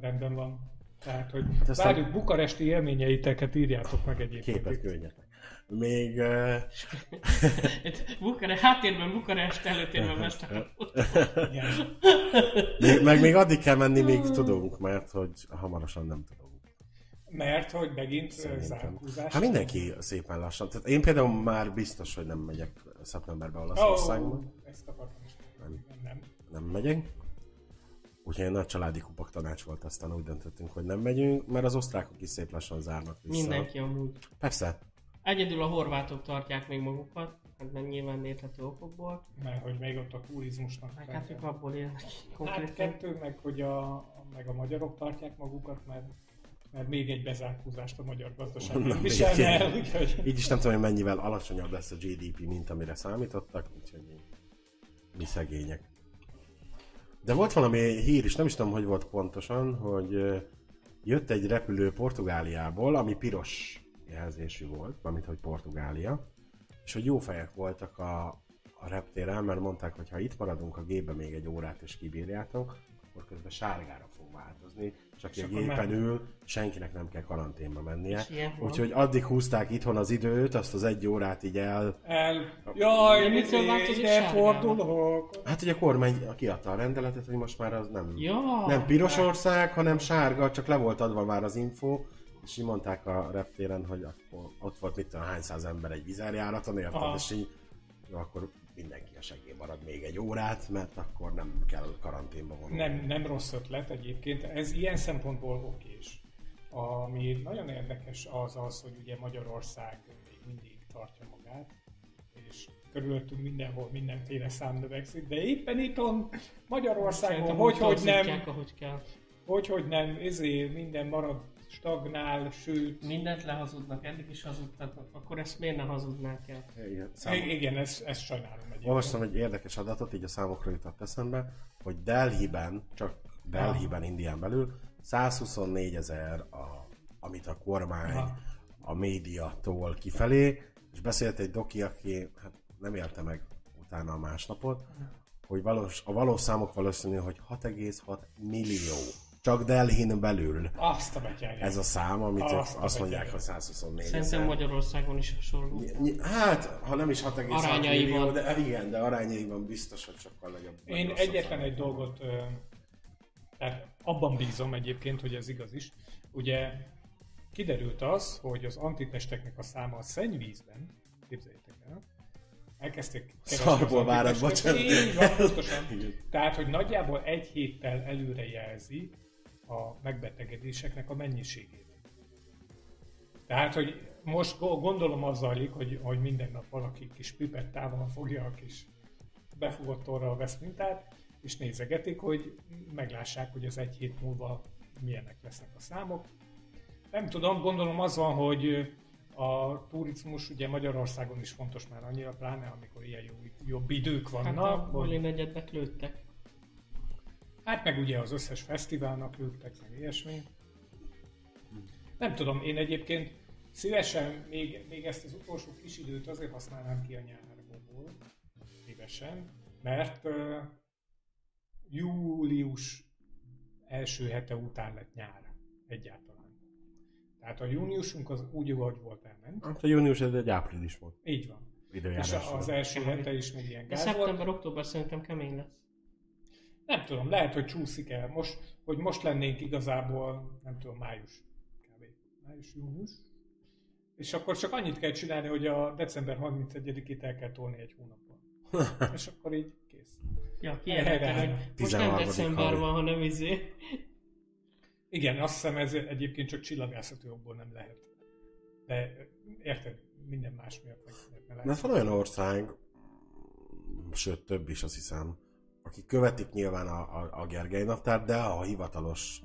rendben van. Tehát, hogy Hát várjuk bukaresti élményeiteket írjátok meg egyébként. Képet küldjetek. Még... Bukare, háttérben Bukarest, előtérben Vesztek. Igen. még, meg még addig kell menni, míg tudunk, mert hogy hamarosan nem tudunk. Mert hogy megint zárkózás. Hát mindenki szépen lassan. Tehát én például már biztos, hogy nem megyek szeptemberbe Olaszországba. Oh, ezt akartam is. Nem. nem. Nem megyek. Úgyhogy egy nagy családi kupak tanács volt, aztán úgy döntöttünk, hogy nem megyünk, mert az osztrákok is szép lassan zárnak vissza. Mindenki amúgy. Persze, Egyedül a horvátok tartják még magukat, hát nem nyilván érthető okokból. Mert hogy még ott a turizmusnak. Meg hát ők abból élnek Hát konkrétan. kettő, meg hogy a, meg a magyarok tartják magukat, mert, mert még egy bezárkózást a magyar gazdaság nem egy- el, úgyhogy így is nem tudom, hogy mennyivel alacsonyabb lesz a GDP, mint amire számítottak, úgyhogy mi, mi szegények. De volt valami hír is, nem is tudom, hogy volt pontosan, hogy jött egy repülő Portugáliából, ami piros jelzésű volt, amit hogy Portugália, és hogy jó fejek voltak a, a reptéren, mert mondták, hogy ha itt maradunk a gépbe még egy órát és kibírjátok, akkor közben sárgára fog változni, csak egy gépen már- ül, senkinek nem kell karanténba mennie. Úgyhogy addig húzták itthon az időt, azt az egy órát így el... El... Jaj, mitől izé, változik fordulok. Hát ugye a kormány kiadta a rendeletet, hogy most már az nem, Ja, nem piros ország, hanem sárga, csak le volt adva már az info, és így mondták a reptéren, hogy akkor ott volt mit tudom, hány száz ember egy vizerjáraton, érted? Aha. És így, jó, akkor mindenki a segély marad még egy órát, mert akkor nem kell karanténba vonulni. Nem, nem rossz ötlet egyébként, ez ilyen szempontból okés. Ami nagyon érdekes az az, hogy ugye Magyarország még mindig tartja magát, és körülöttünk mindenhol mindenféle szám növekszik, de éppen itthon Magyarországon, hogy, hogy nem, torzítják, ahogy kell. hogy, hogy nem, ezért minden marad stagnál, sőt, Mindent lehazudnak, eddig is hazudtak, akkor ezt miért ne hazudnák el? Igen, szám... I- igen, ezt, ezt sajnálom egyébként. Olvastam egy érdekes adatot, így a számokra jutott eszembe, hogy Delhi-ben, csak Delhi-ben, Indián belül 124 ezer, a, amit a kormány Aha. a média tol kifelé, és beszélt egy doki, aki hát nem élte meg utána a másnapot, hogy valós, a valós számok valószínű, hogy 6,6 millió. Csak Delhin belül. Azt a betyárját. Ez a szám, amit Azt azt mondják, hogy 124 Szerintem ezer. Magyarországon is hasonló. Hát, ha nem is 6,6 Arányaiban. millió, de igen, de arányaiban biztos, hogy sokkal nagyobb. Én egyetlen egy dolgot, tehát abban bízom egyébként, hogy ez igaz is. Ugye kiderült az, hogy az antitesteknek a száma a szennyvízben, képzeljétek el, elkezdték keresni az Szarból várad, antitesteket. bocsánat. Így van, pontosan. Tehát, hogy nagyjából egy héttel előre jelzi a megbetegedéseknek a mennyiségét. Tehát, hogy most go- gondolom az zajlik, hogy, hogy minden nap valaki kis pipettával fogja a kis befogott orral vesz mintát, és nézegetik, hogy meglássák, hogy az egy hét múlva milyenek lesznek a számok. Nem tudom, gondolom az van, hogy a turizmus ugye Magyarországon is fontos már annyira, pláne amikor ilyen jó, jobb idők Hát vannak. a hogy- negyednek lőttek. Hát meg ugye az összes fesztiválnak lőttek, meg ilyesmi. Nem tudom, én egyébként szívesen még, még ezt az utolsó kis időt azért használnám ki a nyárból, szívesen, mert uh, július első hete után lett nyár egyáltalán. Tehát a júniusunk az úgy, ahogy volt, elment. Hát a június ez egy április volt. Így van. És az első hete is még ilyen De gáz volt. szeptember, október szerintem kemény lesz. Nem tudom, lehet, hogy csúszik el. Most, hogy most lennénk igazából, nem tudom, május. Kb. Május, június. És akkor csak annyit kell csinálni, hogy a december 31-ét el kell tolni egy hónappal. És akkor így kész. Ja, kijelenteni, hogy most nem 13. december van, hanem izé. Igen, azt hiszem ez egyébként csak csillagászati okból nem lehet. De érted, minden más miatt meg De lehet. van olyan ország, sőt több is azt hiszem, akik követik nyilván a, a, a Gergely naptárt, de ha a hivatalos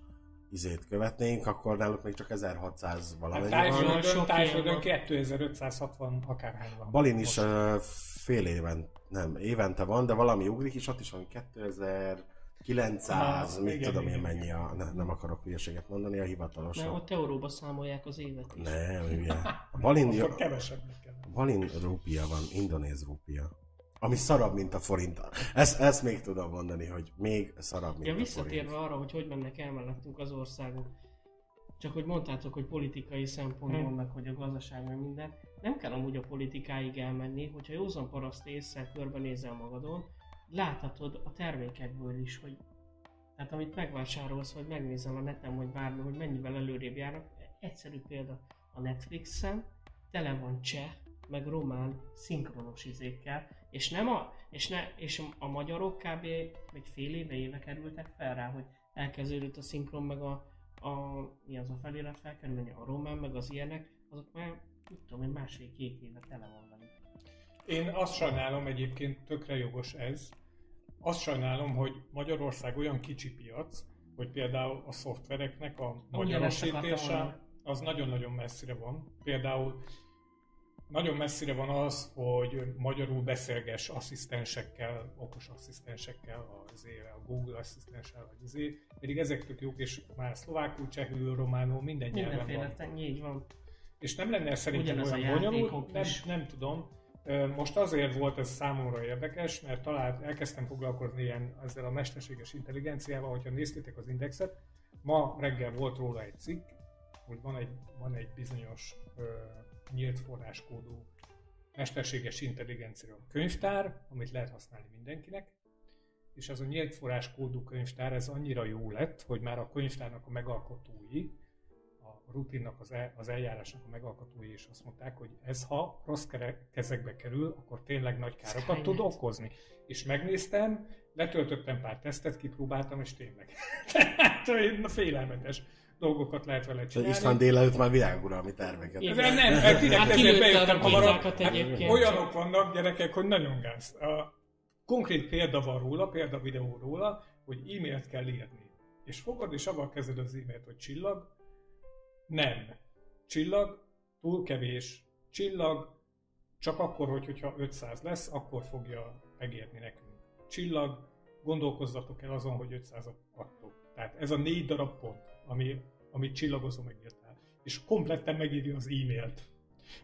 izét követnénk, akkor náluk még csak 1600 Hát valamennyi van. Tájföldön, Sok tájföldön ilyen 2560 akárhány van. Balin Most. is uh, fél éven, nem, évente van, de valami ugrik is, ott is van 2900, Aha, mit igen, tudom én mennyi, a, ne, nem akarok hülyeséget mondani, a hivatalos. Mert ott euróba számolják az évet is. Nem, hülye. A Balin, kell. Balin rúpia van, indonéz rúpia. Ami szarabb, mint a forint. Ezt, ezt még tudom mondani, hogy még szarabb, mint Ja, a visszatérve forint. arra, hogy hogy mennek el mellettünk az országok. Csak hogy mondtátok, hogy politikai szempontból, Hm. meg hogy a gazdaság, meg minden. Nem kell amúgy a politikáig elmenni, hogyha józan paraszt észre körbenézel magadon, láthatod a termékekből is, hogy tehát amit megvásárolsz, vagy megnézel a neten, vagy bármi, hogy mennyivel előrébb járnak. Egyszerű példa, a Netflixen tele van cseh, meg román szinkronos izékkel, és nem a, és, ne, és a magyarok kb. egy fél éve éve kerültek fel rá, hogy elkezdődött a szinkron, meg a, a mi az a felirat felkerülni, a román, meg az ilyenek, azok már, nem tudom, egy másfél-két éve tele van velük. Én azt sajnálom egyébként, tökre jogos ez, azt sajnálom, hogy Magyarország olyan kicsi piac, hogy például a szoftvereknek a magyarosítása az nagyon-nagyon messzire van. Például nagyon messzire van az, hogy magyarul beszélges asszisztensekkel, okos asszisztensekkel, azért, a Google asszisztenssel, vagy azért, pedig ezek tök jók, és már szlovákul, csehül, románul, minden nyelven van. Mindenféle, te- így van. És nem lenne szerintem Ugyanez a olyan bonyolult, nem, nem tudom. Most azért volt ez számomra érdekes, mert talán elkezdtem foglalkozni ilyen ezzel a mesterséges intelligenciával, hogyha néztétek az indexet, ma reggel volt róla egy cikk, hogy van egy, van egy bizonyos nyílt forráskódú mesterséges intelligencia könyvtár, amit lehet használni mindenkinek, és az a nyílt forráskódú könyvtár, ez annyira jó lett, hogy már a könyvtárnak a megalkotói, a rutinnak, az, el, az eljárásnak a megalkotói is azt mondták, hogy ez ha rossz kezekbe kerül, akkor tényleg nagy károkat tud Skynet. okozni. És megnéztem, letöltöttem pár tesztet, kipróbáltam, és tényleg. Tehát félelmetes dolgokat lehet vele És csinálni. István délelőtt már világuralmi terveket. Igen. Nem, nem, nem, direkt Hát ezért bejöttem a hamarabb. rakétákat egyébként. Olyanok vannak gyerekek, hogy nagyon gáz. A konkrét példa van róla, példa videó róla, hogy e-mailt kell írni. És fogod, és avval kezded az e-mailt, hogy csillag, nem. Csillag, túl kevés. Csillag, csak akkor, hogy, hogyha 500 lesz, akkor fogja megérni nekünk. Csillag, gondolkozzatok el azon, hogy 500-at adtok. Tehát ez a négy darab pont, ami, amit csillagozó megírtál. És kompletten megírja az e-mailt.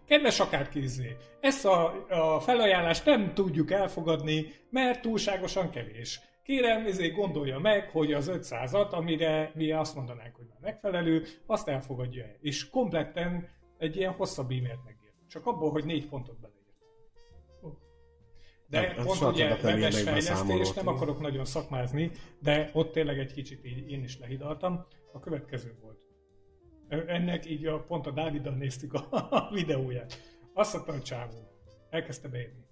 Kedves akárkézzé, ezt a, a felajánlást nem tudjuk elfogadni, mert túlságosan kevés. Kérem, ezért gondolja meg, hogy az 500-at, amire mi azt mondanánk, hogy már megfelelő, azt elfogadja el. És kompletten egy ilyen hosszabb e-mailt megírt. Csak abból, hogy négy pontot beleírt. De Nem, ez pont ugye webes fejlesztés, nem akarok nagyon szakmázni, de ott tényleg egy kicsit így én is lehidaltam. A következő volt. Ennek így a, pont a Dáviddal néztük a, a videóját. Azt mondta a csávó, elkezdte beírni.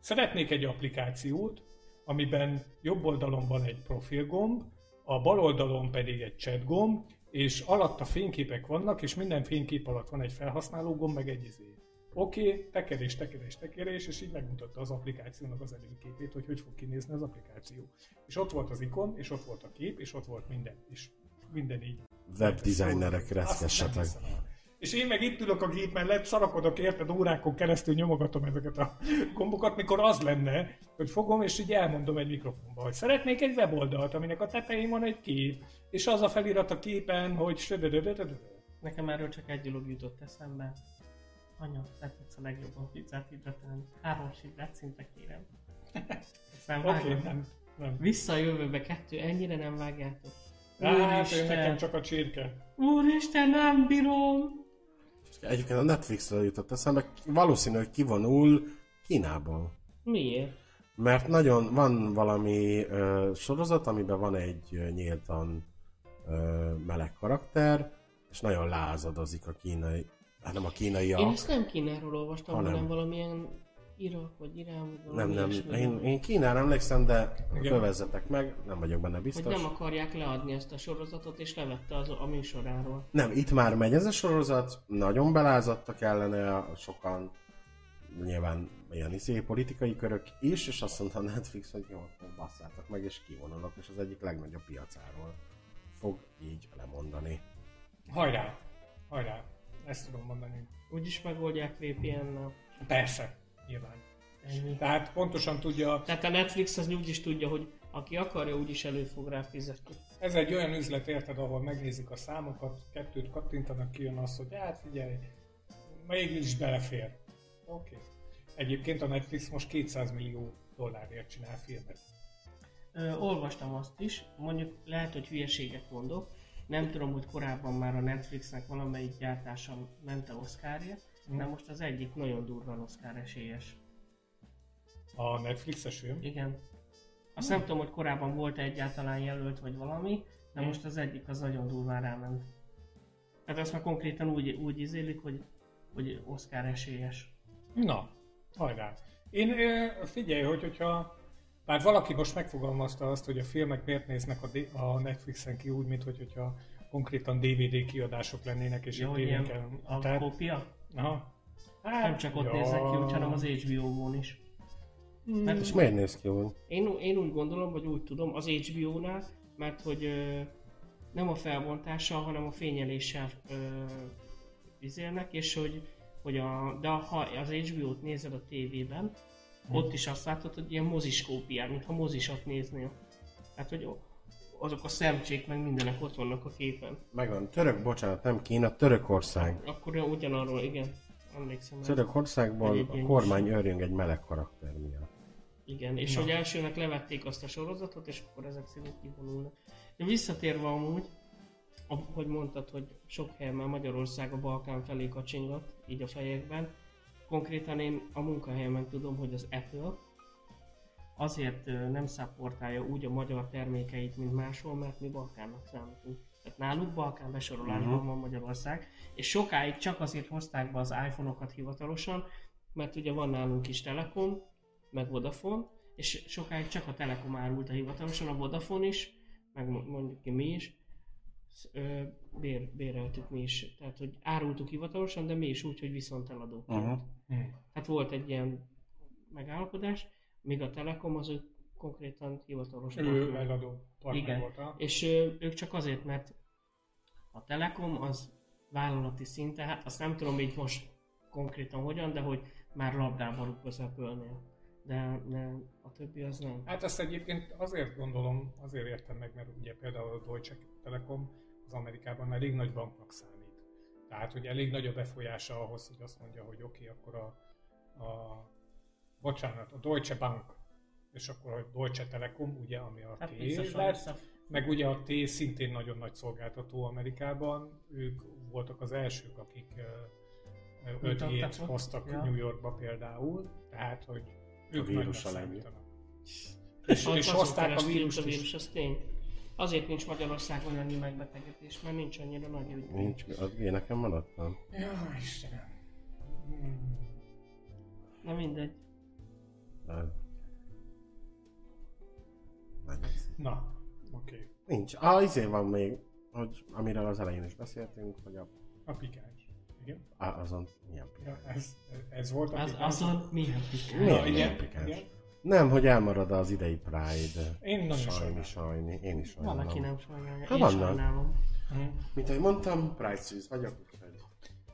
Szeretnék egy applikációt, amiben jobb oldalon van egy profilgomb, a bal oldalon pedig egy chat gomb, és alatta fényképek vannak, és minden fénykép alatt van egy felhasználó gomb, meg egy izé. Oké, okay, tekerés, tekerés, tekerés, és így megmutatta az applikációnak az előképét, hogy hogy fog kinézni az applikáció. És ott volt az ikon, és ott volt a kép, és ott volt minden, és minden így Webdesignerek, reszkessetek. És én meg itt ülök a gép mellett, szarakodok érted, órákon keresztül nyomogatom ezeket a gombokat, mikor az lenne, hogy fogom és így elmondom egy mikrofonba, hogy szeretnék egy weboldalt, aminek a tetején van egy kép, és az a felirat a képen, hogy södödödödödö. Nekem erről csak egy dolog jutott eszembe. Anya, tetszett a legjobban pizzát hidratálni. Három sibrát szinte kérem. Aztán okay, nem, nem. Vissza a jövőbe kettő, ennyire nem vágjátok. Hát, Úristen, nekem csak a csirke. Úristen, nem bírom! Egyébként a Netflixről jutott eszembe, valószínű, hogy kivonul Kínából. Miért? Mert nagyon van valami ö, sorozat, amiben van egy ö, nyíltan ö, meleg karakter, és nagyon lázadozik a kínai, hát nem a kínai, Én ezt nem Kínáról olvastam, Hanem. hanem valamilyen Irak vagy Irán, vagy nem, valami nem, ilyesmi. én, én Kínára emlékszem, de kövezzetek meg, nem vagyok benne Hogy biztos. nem akarják leadni ezt a sorozatot, és levette az a műsoráról. Nem, itt már megy ez a sorozat, nagyon belázadtak ellene sokan, nyilván ilyen izé, politikai körök is, és azt mondta a Netflix, hogy jó, akkor basszátok meg, és kivonulok, és az egyik legnagyobb piacáról fog így lemondani. Hajrá, hajrá. Ezt tudom mondani. Úgyis megoldják VPN-nel. Persze, nyilván. Ennyi. Tehát pontosan tudja, Tehát a Netflix az úgy is tudja, hogy aki akarja, úgyis elő fog rá fizetni. Ez egy olyan üzlet, érted, ahol megnézik a számokat, kettőt kattintanak, kijön az, hogy hát figyelj, mégis belefér. Oké. Okay. Egyébként a Netflix most 200 millió dollárért csinál filmet. Ö, olvastam azt is, mondjuk lehet, hogy hülyeséget mondok, nem tudom, hogy korábban már a Netflixnek valamelyik gyártása ment a Oscarért, de most az egyik nagyon durván Oscar esélyes. A Netflixes film? Igen. Azt nem tudom, hogy korábban volt egyáltalán jelölt vagy valami, de Hmm. most az egyik az nagyon durván ráment. Tehát azt már konkrétan úgy, úgy izélik, hogy, hogy Oscar esélyes. Na, hajrá. Én figyelj, hogy hogyha bár valaki most megfogalmazta azt, hogy a filmek miért néznek a, D- a Netflixen ki úgy, mint hogy, hogyha konkrétan DVD kiadások lennének, és Ja, itt tévéken- a tehát- kópia? Aha. Hát, Nem csak ott ja. néznek ki úgy, hanem az HBO-n is. Mert És miért néz ki úgy? Én, én úgy gondolom, vagy úgy tudom, az HBO-nál, mert hogy ö, nem a felbontással, hanem a fényeléssel ö, vizélnek, és hogy, hogy a, de ha az HBO-t nézed a tévében, ott is azt látod, hogy ilyen mozis kópián, mintha mozisat néznél. Tehát, hogy azok a szemcsék meg mindenek ott vannak a képen. Megvan, török, bocsánat, nem Kína, Törökország. Akkor ugyanarról, igen, emlékszem. Törökországban a kormány örjön egy meleg karakter miatt. Igen, és Na. hogy elsőnek levették azt a sorozatot, és akkor ezek szerint kivonulnak. De visszatérve amúgy, ahogy mondtad, hogy sok helyen már Magyarország a Balkán felé kacsingat, így a fejekben. Konkrétan én a munkahelyemen tudom, hogy az Apple azért nem szapportálja úgy a magyar termékeit, mint máshol, mert mi Balkánnak számítunk. Tehát náluk Balkán besorolásban Mhm. van Magyarország, és sokáig csak azért hozták be az iPhone-okat hivatalosan, mert ugye van nálunk is Telekom, meg Vodafone, és sokáig csak a Telekom árult a hivatalosan, a Vodafone is, meg mo- mondjuk ki mi is, bér, béreltük mi is. Tehát, hogy árultuk hivatalosan, de mi is úgy, hogy viszonteladó. Uh-huh. Hm. Hát volt egy ilyen megállapodás, míg a Telekom az ő konkrétan hivatalos. Ő partner. eladó partner Igen. volt. ha? És ö, ők csak azért, mert a Telekom az vállalati szinten, hát azt nem tudom így most konkrétan hogyan, de hogy már labdába rúg az Apple-nél. De, de a többi az nem. Hát ezt egyébként azért gondolom, azért értem meg, mert ugye például a Deutsche Telekom az Amerikában elég nagy banknak számít. Tehát, hogy elég nagy a befolyása ahhoz, hogy azt mondja, hogy oké, okay, akkor a, a, bocsánat, a Deutsche Bank, és akkor a Deutsche Telekom, ugye, ami a Hát T lett, meg ugye a T szintén nagyon nagy szolgáltató Amerikában, ők voltak az elsők, akik ö, ö, Mutattak 5G-t ott, hoztak ja. New Yorkba például, tehát, hogy ők vírus a legjobb. számítanak. És, és hozták a vírust a vírus, az tény. Azért nincs Magyarországon annyi megbetegedés, mert nincs annyira nagy ügy. Nincs, az én nekem maradtam. Ja, Istenem. Hmm. Na mindegy. Na, oké. Okay. Nincs. Ah, izé van még, hogy amiről az elején is beszéltünk, hogy a, A pikáns. Igen? á, azon milyen pikáns. Ja, ez, ez volt a Az, pikáns. azon milyen pikás. Milyen Na, igen, pikáns? igen. Nem, hogy elmarad az idei Pride. Én nagyon sajni, sajnálom. sajni. Én is sajnálom. Valaki nem sajnálja. Hát Én vannak. sajnálom. Hm. Mint ahogy mondtam, Pride szűz vagyok.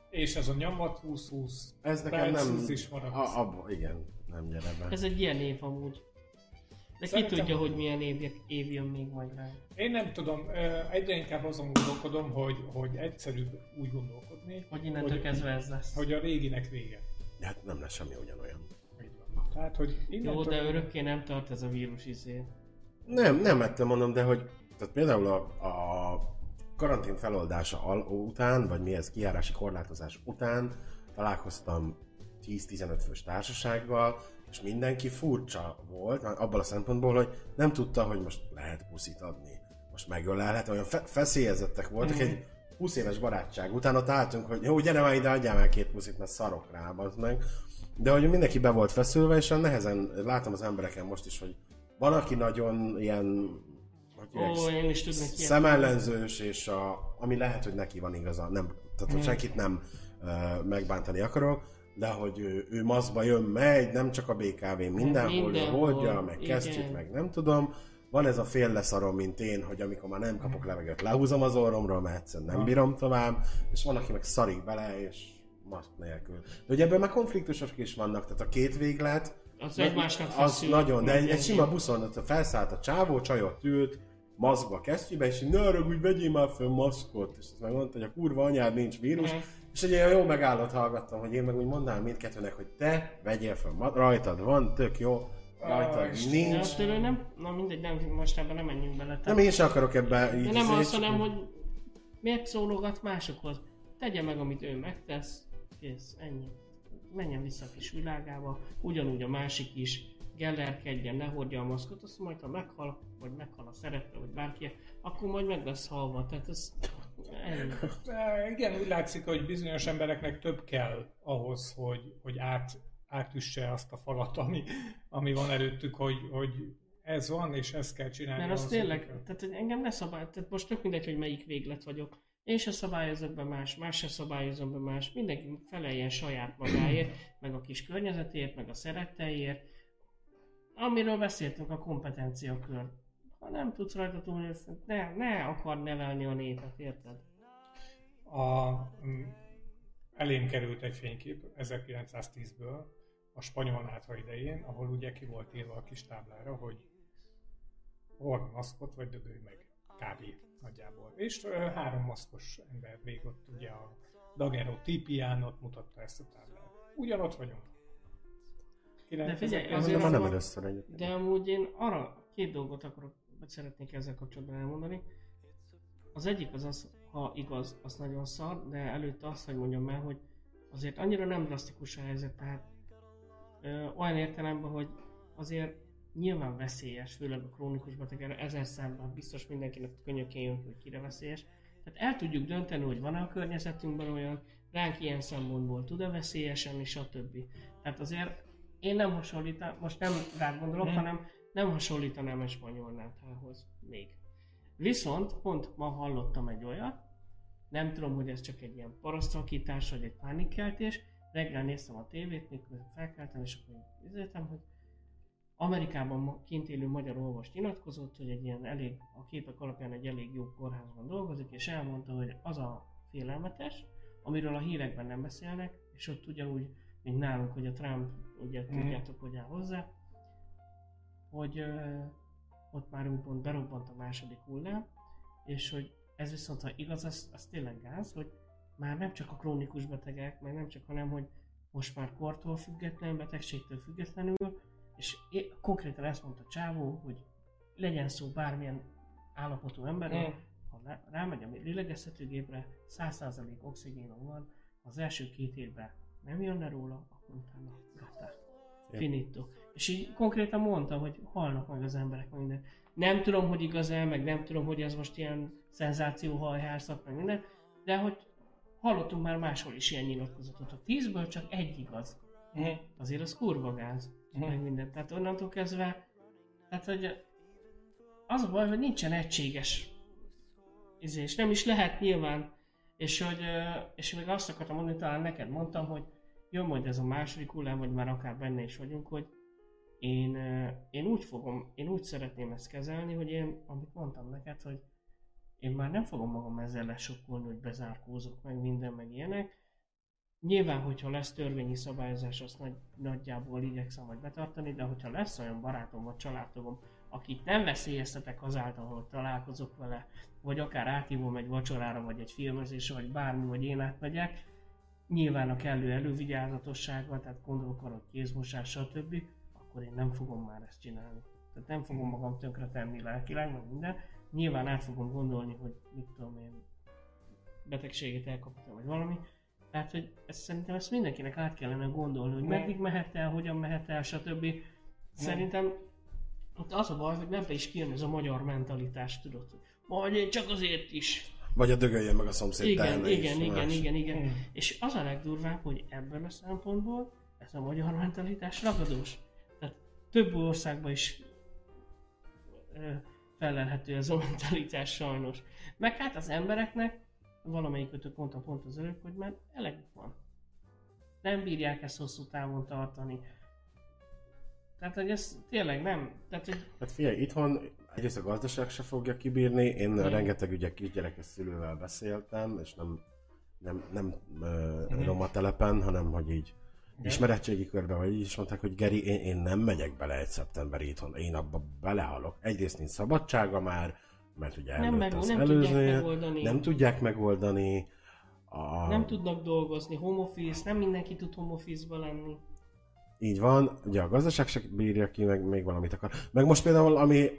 És ez a nyamat 20-20. Ez nekem nem... is van. A, abba, igen, nem gyere be. Ez egy ilyen év amúgy. De ki Szerintem- tudja, hogy milyen év, év jön még majd rá. Én nem tudom, egyre inkább azon gondolkodom, hogy, hogy egyszerűbb úgy gondolkodni, Hogy innentől hogy, kezdve ez lesz. hogy a réginek vége. De hát nem lesz semmi ugyanolyan. Tehát, hogy Jó, de örökké nem tart ez a vírus izé. Nem, nem ettem mondom, de hogy tehát például a, a karantén feloldása al- után, vagy mi ez, kijárási korlátozás után találkoztam 10-15 fős társasággal, és mindenki furcsa volt, abban a szempontból, hogy nem tudta, hogy most lehet puszit adni. Most megölelhet, olyan fe- feszélyezettek voltak, Mhm. egy 20 éves barátság után ott álltunk, hogy jó, gyere már ide, adjál már két puszit, mert szarok rá, az meg. De hogy mindenki be volt feszülve, és nehezen látom az embereken most is, hogy van, aki nagyon ilyen, hogy Ó, én is tudnék szemellenzős, és a, ami lehet, hogy neki van igaza, nem, tehát hogy senkit nem uh, megbántani akarok, de hogy ő, ő maszkba jön, megy, nem csak a BKV, mindenhol, Mindenhol, ő hordja, meg igen. kesztyűt, meg nem tudom. Van ez a fél leszarom, mint én, hogy amikor már nem kapok levegőt, lehúzom az orromról, mert egyszerűen nem bírom tovább, és van, aki meg szarik bele, és maszk nélkül. De hogy ebből már konfliktusok is vannak, tehát a két véglet, Az egymásnak az feszül. nagyon, de egy, egy sima buszon ott felszállt a csávó, csajott ült, maszkba, kesztyűbe, és így, ne haragudj, vegyél már föl maszkot, és azt megmondta, hogy a kurva anyád nincs vírus. És olyan jó megállott hallgattam, hogy én meg úgy mondanám mindkettőnek, hogy te vegyél ma- rajtad van, tök jó, rajtad. De nincs. ő nem, na mindegy, nem, most ebben nem menjünk bele. Nem, Tehát, én sem akarok ebbe így... de nem azt, hanem, hogy miért szólogat másokhoz. Tegye meg, amit ő megtesz, kész, ennyi. Menjen vissza a kis világába, ugyanúgy a másik is, gellerkedjen, ne hordja a maszkot, azt majd ha meghal, vagy meghal a szeretve, vagy bárki, akkor majd meg lesz halva. Tehát ez igen, úgy látszik, hogy bizonyos embereknek több kell ahhoz, hogy, hogy át, átüsse azt a falat, ami, ami van előttük, hogy, hogy ez van, és ezt kell csinálni. Mert az tényleg, tehát hogy engem ne szabály, tehát most tök mindegy, hogy melyik véglet vagyok. Én se szabályozok be más, más se szabályozom be más, mindenki feleljen saját magáért, meg a kis környezetért, meg a szeretteiért. Amiről beszéltünk, a kompetenciakör. Ha nem tudsz rajta túl, ne, ne akar nevelni a népet, érted? a, mm, elém került egy fénykép 1910-ből, a spanyol nátha idején, ahol ugye ki volt írva a kis táblára, hogy hord maszkot, vagy dögölj meg. Kb. nagyjából. És ö, három maszkos ember még ott ugye a Dagero típián ott mutatta ezt a táblát. Ugyanott vagyunk. De figyelj, azért nem van- először egyébként. De amúgy én arra két dolgot akarok, vagy szeretnék ezzel kapcsolatban elmondani. Az egyik az az, ha igaz, az nagyon szar, de előtte azt, hogy mondjam el, hogy azért annyira nem drasztikus a helyzet, tehát ö, olyan értelemben, hogy azért nyilván veszélyes, főleg a krónikus beteg, erre ezer számban biztos mindenkinek könnyökén jön, hogy kire veszélyes. Tehát el tudjuk dönteni, hogy van-e a környezetünkben olyan, ránk ilyen szempontból tud-e veszélyesen, és a többi. Tehát azért én nem hasonlítanám, most nem rád gondolok, Hmm. hanem nem hasonlítanám egy spanyol náthához még. Viszont pont ma hallottam egy olyat, nem tudom, hogy ez csak egy ilyen parasztalkítás, vagy egy pánikkeltés, reggel néztem a tévét, mikor felkeltem, és akkor néztem, hogy Amerikában kint élő magyar orvos nyilatkozott, hogy egy ilyen elég, a képek alapján egy elég jó kórházban dolgozik, és elmondta, hogy az a félelmetes, amiről a hírekben nem beszélnek, és ott ugyanúgy, mint nálunk, hogy a Trump, ugye Mhm. tudjátok, hogy áll hozzá, hogy ö, ott már úgymond berobbant a második hullám, és hogy ez viszont, ha igaz, az, az tényleg gáz, hogy már nem csak a krónikus betegek, meg nem csak, hanem, hogy most már kortól független, betegségtől függetlenül, és é- konkrétan ezt mondta Csávó, hogy legyen szó bármilyen állapotú emberről, Mm. ha rá- rámegy a lélegeztetőgépre, 100% oxigénon van, az első két évben nem jönne róla, akkor utána gata. Finito. És így konkrétan mondta, hogy halnak meg az emberek meg minden. Nem tudom, hogy igaz-e, meg nem tudom, hogy ez most ilyen szenzációhajhárszak, meg minden, de hogy hallottunk már máshol is ilyen nyilatkozatot. A tízből csak egy igaz. Azért az kurva gáz. Meg minden. Tehát onnantól kezdve, tehát hogy az a baj, hogy nincsen egységes izé, és nem is lehet nyilván. És, hogy, és még azt akartam mondani, talán neked mondtam, hogy jön majd ez a második hullám, vagy már akár benne is vagyunk, hogy én, én úgy fogom, én úgy szeretném ezt kezelni, hogy én, amit mondtam neked, hogy én már nem fogom magam ezzel lesokkolni, hogy bezárkózok meg minden, meg ilyenek. Nyilván, hogyha lesz törvényi szabályozás, azt nagy, nagyjából igyekszem majd betartani, de hogyha lesz olyan barátom vagy családtagom, akit nem veszélyeztetek azáltal, hogy találkozok vele, vagy akár áthívom egy vacsorára, vagy egy filmezésre, vagy bármi, vagy én átmegyek, nyilván a kellő elővigyázatossággal, tehát gondolok kézmosás, stb., akkor én nem fogom már ezt csinálni. Tehát nem fogom magam tönkre tenni lelkileg, meg minden. Nyilván át fogom gondolni, hogy mit tudom én, betegséget elkaptam, vagy valami. Tehát, hogy ezt, szerintem ezt mindenkinek át kellene gondolni, hogy meddig mehet el, hogyan mehet el, stb. Szerintem ott az a baj, hogy nem is kijön ez a magyar mentalitás, tudod, hogy majd én csak azért is. Vagy a dögöljön meg a szomszéd Igen, igen, is igen, más. igen, igen. Mm. És az a legdurvább, hogy ebből a szempontból ez a magyar mentalitás ragadós. Több országban is felelhető ez a mentalitás sajnos. Meg hát az embereknek, valamelyikötök mondta pont az előbb, hogy már elegük van. Nem bírják ezt hosszú távon tartani. Tehát, hogy ez tényleg nem. Tehát, hogy Hát figyelj, itthon egyrészt a gazdaság se fogja kibírni, én Igen. rengeteg ugye kisgyerekes szülővel beszéltem, és nem, nem, nem uh, Mhm. roma telepen, hanem hogy így Igen. ismeretségi körben, vagy így is mondták, hogy Geri, én, én nem megyek bele egy szeptemberi itthon, én abba belehalok. Egyrészt nincs szabadsága már, mert ugye nem, meg, az nem tudják előzője, megoldani. nem tudják megoldani. A... nem tudnak dolgozni, home office, nem mindenki tud home office-ba lenni. Így van, ugye a gazdaság se bírja ki, meg még valamit akar. Meg most például, ami...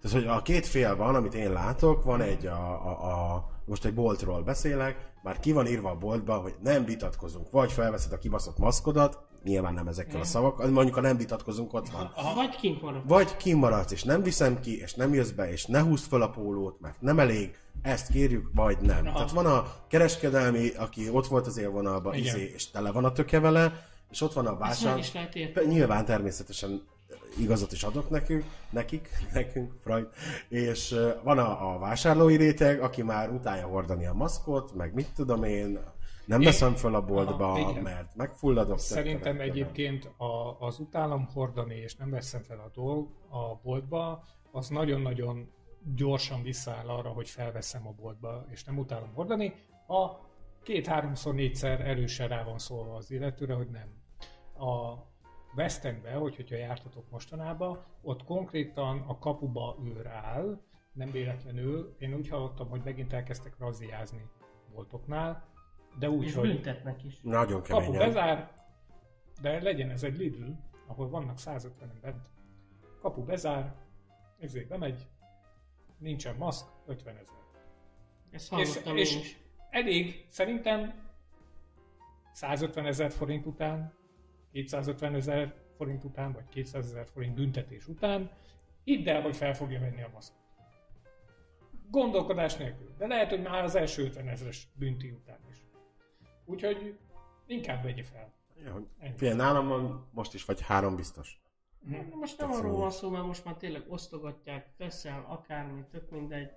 Tehát, hogy a két fél van, amit én látok, van egy a, a, a most egy boltról beszélek, már ki van írva a boltba, hogy nem vitatkozunk. Vagy felveszed a kibaszott maszkodat, nyilván nem ezekkel a szavakkal, mondjuk ha nem vitatkozunk, ott van. Vagy kint marad. Vagy kimaradsz, és nem viszem ki, és nem jössz be, és ne húzd fel a pólót, mert nem elég, ezt kérjük, vagy nem. Tehát van a kereskedelmi, aki ott volt az élvonalban, izé, és tele van a töke vele, és ott van a Ezt vásár. meg is lehet érteni. Nyilván természetesen igazat is adok nekünk, nekik, nekünk, Freud. És van a, a vásárlói réteg, aki már utálja hordani a maszkot, meg mit tudom én, nem veszem föl a boltba, Aha, igen. mert megfulladok. Szerintem egyébként a, az utálom hordani és nem veszem fel a dolg a boltba, az nagyon-nagyon gyorsan visszaáll arra, hogy felveszem a boltba, és nem utálom hordani, ha két-háromszor, négyszer erősen rá van szólva az illetőre, hogy nem. A West Endbe, hogy, hogyha jártatok mostanában, ott konkrétan a kapuba őr áll, nem véletlenül, én úgy hallottam, hogy megint elkezdtek razziázni boltoknál, de úgy, És hogy büntetnek is. Nagyon kapu keményen. bezár, de legyen ez egy Lidl, ahol vannak 150 bent. Kapu bezár, ezért bemegy, nincsen maszk, 50 ezer. Ezt és, és is. elég, szerintem 150 ezer forint után, 250 ezer forint után, vagy 200 ezer forint büntetés után, hidd el, hogy fel fogja venni a maszkot. Gondolkodás nélkül. De lehet, hogy már az első 50 ezeres bünti után is. Úgyhogy inkább vegye fel. Ja. Figyelj, nálam van most is vagy három biztos. Na, Most nem arról van szó, mert most már tényleg osztogatják, veszel akármi, tök mindegy.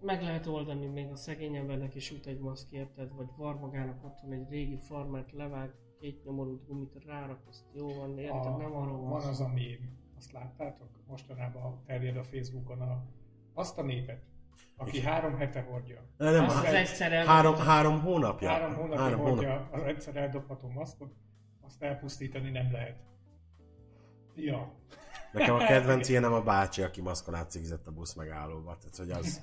Meg lehet oldani, még a szegény embernek is jut egy maszk, érted? Vagy var magának otthon egy régi farmert levág, két nyomorult gumit rárak, azt jó van, érted? A, nem arról van van az a azt láttátok? Mostanában terjed a Facebookon a, azt a népet, aki három hete hordja. Nem, Az az egyszer el... három, három hónapja. Három hónapja három hordja az egyszer eldobható maszkot, azt elpusztítani nem lehet. Ja. Nekem a kedvenc ilyenem a bácsi, aki maszkon átcigizett a busz megállóba. Tehát, hogy az...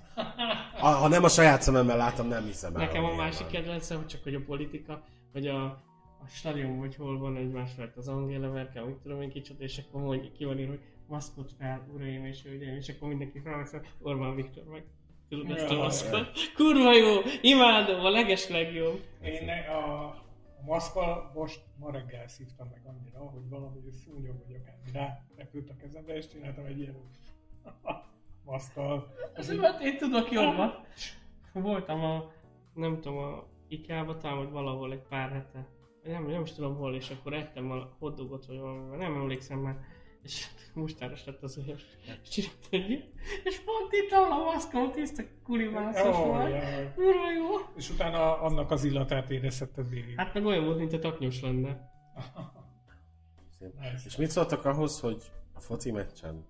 Ha, ha nem a saját szememmel látom, nem hiszem el. Nekem a másik kedvencem, csak hogy a politika, hogy a, a stadion vagy hol van egymás felett az Angela Merkel, mit tudom én kicsit, és akkor hogy ki van írva, hogy maszkot fel, uraim és hölgyeim, és akkor mindenki felvesz, Orbán Viktor meg. Tudod ezt a maszkot? Kurva jó! Imádom, a leges legjobb! Én ne- a, a maszkal most ma reggel szívtam meg annyira, hogy valami szúnyog vagy akármi rá repült a kezembe, és csináltam egy ilyen maszkal. Az így- Szóval én tudok jobban. Voltam a, nem tudom, a IKEA-ba, vagy valahol egy pár hete. Nem, nem is tudom hol, és akkor ettem a hotdogot, vagy valami, nem emlékszem már. És mustáros lett az olyan, és egy ilyet, és pont itt van a maszkom, tiszta kulimászos Ó, volt. jaj. Kurva jó! És utána annak az illatát érezhetted végig. Hát meg olyan volt, mint a taknyos lenne. És mit szóltak ahhoz, hogy a foci meccsen?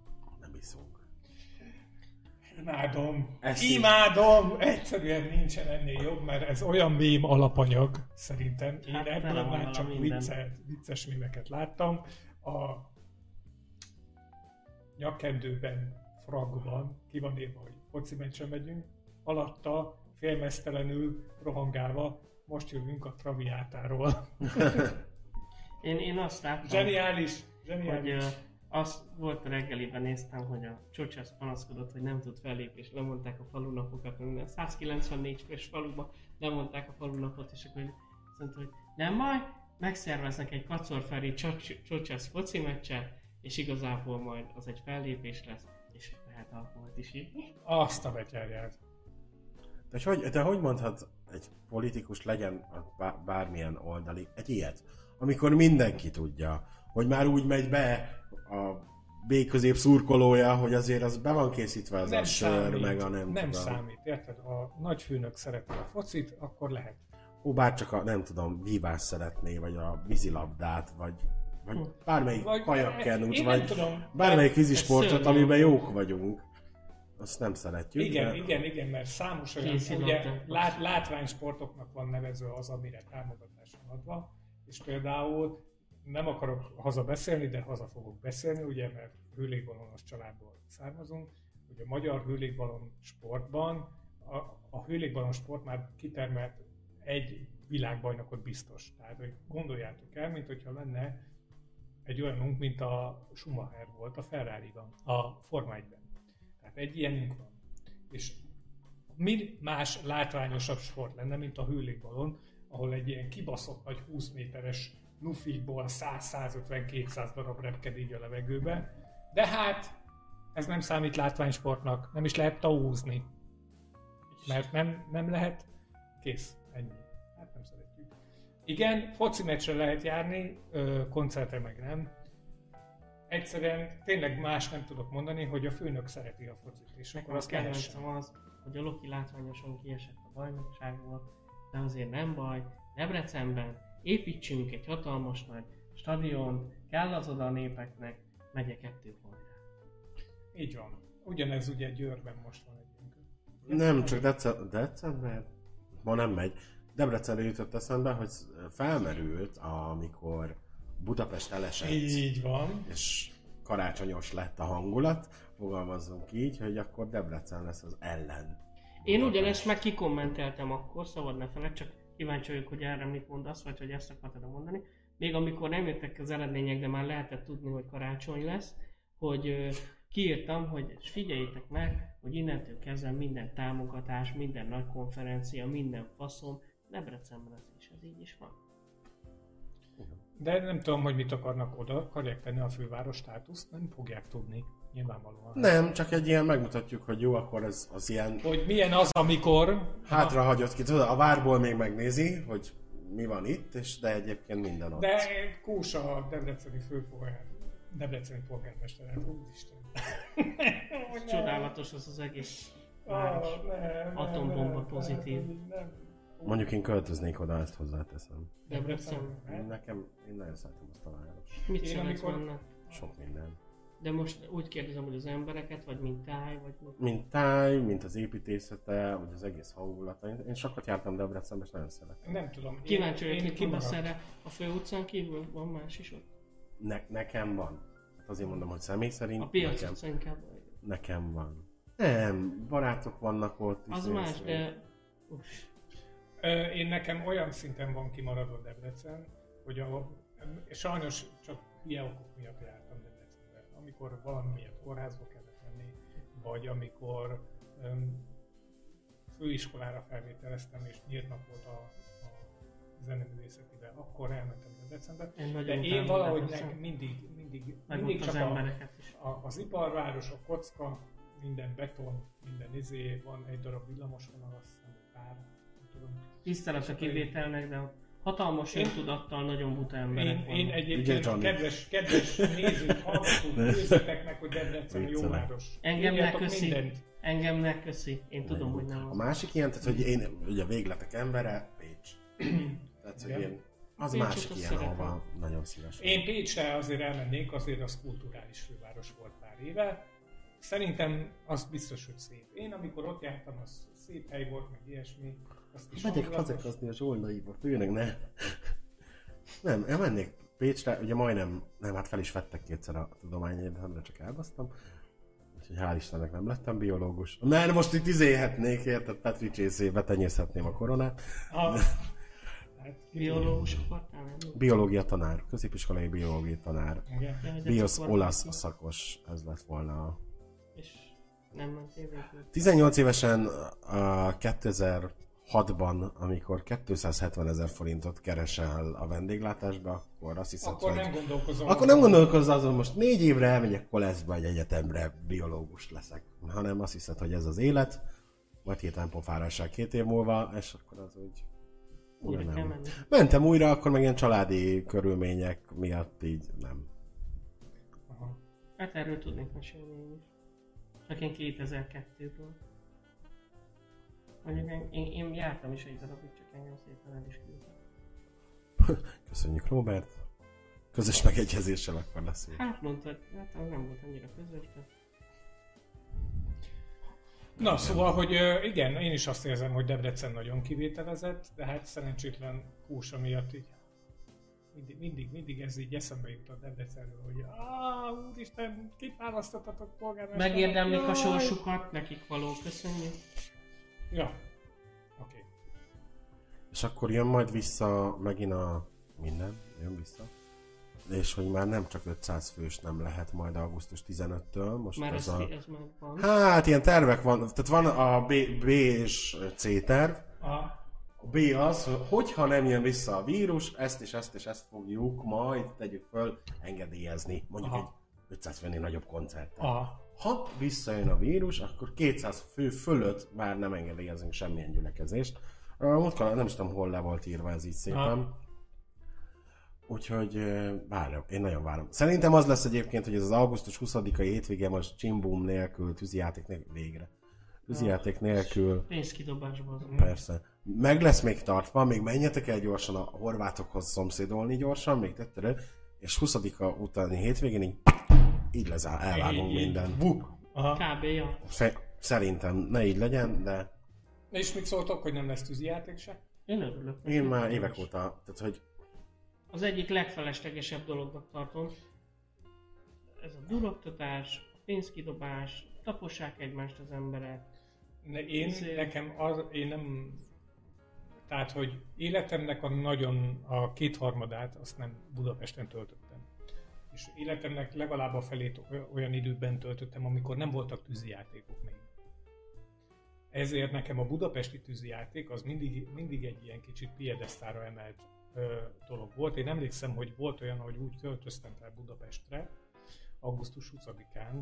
Imádom. Ezt. Imádom. Egyszerűen nincsen ennél jobb, mert ez olyan mém alapanyag, szerintem. Én Hát ebből már csak minden. viccet, vicces mémeket láttam. A nyakkendőben fragban ki van írva, hogy foci meccsen megyünk, alatta félmeztelenül rohangálva most jövünk a Traviátáról. Én, én azt láttam, Zseniális, hogy zseniális. Azt volt a reggeliben néztem, hogy a Csocsász panaszkodott, hogy nem tud fellépni, és lemondták a falunapokat, minden 194 fős faluba lemondták a falunapot, és akkor azt mondta, hogy nem baj, megszerveznek egy kacorferi Csocsász foci meccset, és igazából majd az egy fellépés lesz, és lehet alkoholt is írni. Azt a betyárját. De hogy, de hogy mondhat egy politikus legyen a bá- bármilyen oldali egy ilyet, amikor mindenki tudja, hogy már úgy megy be a B közép szurkolója, hogy azért az be van készítve az a sör, meg a nem, nem tudom. számít, érted? Ha nagyfőnök szereti a focit, akkor lehet. Ó, bár csak a, nem tudom, vívás szeretné, vagy a vízilabdát, vagy, vagy bármelyik Vagy- kajakkenút, nem vagy tudom. bármelyik vízisportot, amiben jók vagyunk. Azt nem szeretjük. Igen, de... igen, igen, mert számos olyan, ugye lát, látványsportoknak van nevező az, amire támogatás van adva, és például nem akarok haza beszélni, de haza fogok beszélni, ugye, mert hőlégbalonos családból származunk, hogy a magyar hőlégballon sportban, a, a hőlégballon sport már kitermelt egy világbajnokot biztos. Tehát, hogy gondoljátok el, mint hogyha lenne egy olyanunk, mint a Schumacher volt a Ferrari-ban, a Forma 1-ben. Tehát egy ilyenünk van. És mi más látványosabb sport lenne, mint a hőlégballon, ahol egy ilyen kibaszott nagy 20 méteres nufiból 100-150-200 darab repked így a levegőbe. De hát ez nem számít látványsportnak, nem is lehet taúzni. Mert nem, nem lehet, kész, ennyi. Hát nem szeretjük. Igen, foci meccsre lehet járni, koncertre meg nem. Egyszerűen tényleg más nem tudok mondani, hogy a főnök szereti a focit, és akkor Nekem a azt lehessen. az, hogy a Loki látványosan kiesett a bajnokságból, de azért nem baj, Debrecenben építsünk egy hatalmas nagy stadion, kell az oda a népeknek, megye kettő hajrá. Így van. Ugyanez ugye Győrben most van együnk. Nem, csak dece- december? Ma nem megy. Debrecenre jutott eszembe, hogy felmerült, amikor Budapest elesett, Így van. és karácsonyos lett a hangulat, fogalmazzunk így, hogy akkor Debrecen lesz az ellen. Én ugyanezt meg kikommenteltem akkor, szabad ne feled, csak kíváncsi vagyok, hogy erre mit mondasz, vagy hogy ezt akartad mondani. Még amikor nem jöttek az eredmények, de már lehetett tudni, hogy karácsony lesz, hogy kiírtam, hogy figyeljétek meg, hogy innentől kezdve minden támogatás, minden nagy konferencia, minden faszom Debrecenben lesz, és ez így is van. De nem tudom, hogy mit akarnak oda, akarják tenni a főváros státuszt, nem fogják tudni, nyilvánvalóan. Nem, csak egy ilyen megmutatjuk, hogy jó, akkor ez az ilyen Hogy milyen az, amikor... hátrahagyott ki. Tudod, a várból még megnézi, hogy mi van itt, és de egyébként minden ott. De Kósa a debreceni főpolgár, debreceni polgármester, hát úristen. Csodálatos az az egész város. Ah, ne, ne, Atombomba ne, pozitív. ne, nem. Mondjuk én költöznék oda, ezt hozzáteszem. Debrecen. Nekem, én nagyon szeretem azt a város. Mit szeretsz amikor-? Sok minden. De most úgy kérdezem, hogy az embereket, vagy mint táj, vagy mint... Táj, mint az építészete, vagy az egész hangulata. Én, én sokat jártam Debrecenbe, és nagyon szeretem. Nem tudom. Kíváncsi vagyok, én mit mondasz kimaradt. erre. A fő utcán kívül van más is ott? Ne, nekem van. Hát azért mondom, hogy személy szerint A piac nekem, inkább. nekem van. Nem, barátok vannak ott. Az izé, más, de... Uff. Én nekem olyan szinten van kimaradva Debrecen, hogy a, sajnos csak hülye okok miatt jártam. Amikor valami miatt kórházba kellett menni, vagy amikor öm, főiskolára felvételeztem, és nyílt nap volt a, a zeneművészetibe, akkor elmentem Debrecenbe. Én De én valahogy nek, mindig, mindig, mindig az csak a, embereket is. a, az iparváros, a kocka, minden beton, minden izé, van egy darab villamosvonal, azt hiszem, pár, tudom. Tisztelet a kivételnek, de ott hatalmas Én- öntudattal nagyon buta emberek Én, vannak. én egyébként Ugye, kedves, kedves nézők, hallgatók, nézzetek hogy Debrecen jó város. Engem ne köszi. mindent. Engem ne köszi. Én tudom, hogy nem A másik ilyen, tehát hogy én ugye végletek embere, Pécs. tehát, hogy én, az Pécsot másik ilyen, szeretem. ahova nagyon szívesen. Én Pécsre azért elmennék, azért az kulturális főváros volt pár éve. Szerintem az biztos, hogy szép. Én amikor ott jártam, az szép hely volt, meg ilyesmi. Azt is Megyek hazakozni a zsoldaiba, főleg ne. Nem, elmennék Pécsre, ugye majdnem, nem, hát fel is vettek kétszer a tudományegyetemre, csak elbasztam. Úgyhogy hál' Istennek nem lettem biológus. Mert most itt izéhetnék, érted, Petri csészébe tenyészhetném a koronát. Ha, hát, Biológus lenni? Biológia tanár, középiskolai biológia tanár. igen. Biosz olasz szakos, ez lett volna a És nem mentél végül. 18 évesen a 2006-ban, amikor 270 ezer forintot keresel a vendéglátásba, akkor azt hiszed, Akkor hogy... nem gondolkozom. Akkor nem gondolkozz azon, most négy évre elmegyek koleszba egy egyetemre, biológus leszek, hanem azt hiszed, hogy ez az élet, majd hirtelen pofára esel két év múlva, és akkor az úgy... Újra nem. kell. Mentem újra, akkor meg ilyen családi körülmények miatt így nem. Aha. Hát erről tudnék mesélni én is. Csak én 2002-ből. Mondjuk én, én, én jártam is egy darabig, csak engem szépen el is küldtek. Köszönjük Robert. Közös megegyezéssel akkor lesz. jó. Hát mondtad, hát az nem volt annyira közös, de... Na, szóval, hogy igen, én is azt érzem, hogy Debrecen nagyon kivételezett, de hát szerencsétlen Kósa miatt így mindig, mindig, mindig ez így eszembe jut a Debrecenről, hogy áh, úristen, kit választottatok polgármester? Megérdemlik a sorsukat, nekik való, köszönjük. Ja, oké. És akkor jön majd vissza megint a minden, jön vissza. És hogy már nem csak 500 fős nem lehet majd augusztus 15-től, most Már ez ez, a... ez már van. Hát ilyen tervek van, tehát van a B, B és C terv. A, A B az, hogy hogyha nem jön vissza a vírus, ezt és ezt és ezt fogjuk majd, tegyük föl, engedélyezni. Mondjuk Aha. egy 500 főnél nagyobb koncert. a, Ha visszajön a vírus, akkor 200 fő fölött már nem engedélyezünk semmilyen gyülekezést. Múltkor nem is tudom, hol le volt írva ez így szépen. Ha. Úgyhogy várom, én nagyon várom. Szerintem az lesz egyébként, hogy ez az augusztus 20-ai hétvége most csimbum nélkül, tűzijáték nélkül, végre. Tűzijáték nélkül, Pénzkidobásban persze. Meg lesz még tartva, még menjetek el gyorsan a horvátokhoz szomszédolni gyorsan, még tettere, és 20-a utáni hétvégén így, így lezár, elvágunk Így, így. mindent. Buk! aha. Kb. ja. Fe- Szerintem ne így legyen, de És mit szóltok, hogy nem lesz tűzijáték se? Én örülök. én már évek óta, tehát hogy Az egyik legfeleslegesebb dolognak tartom. Ez a duroktatás, a pénzkidobás, tapossák egymást az emberek. Ne, én, Ezért- nekem az, én nem, tehát, hogy életemnek a nagyon, a kétharmadát azt nem Budapesten töltöttem. És életemnek legalább a felét oly- olyan időben töltöttem, amikor nem voltak tűzijátékok még. Ezért nekem a budapesti tűzijáték az mindig, mindig egy ilyen kicsit piedesztára emelt ö, dolog volt. Én emlékszem, hogy volt olyan, hogy úgy költöztem fel Budapestre, augusztus 20-án,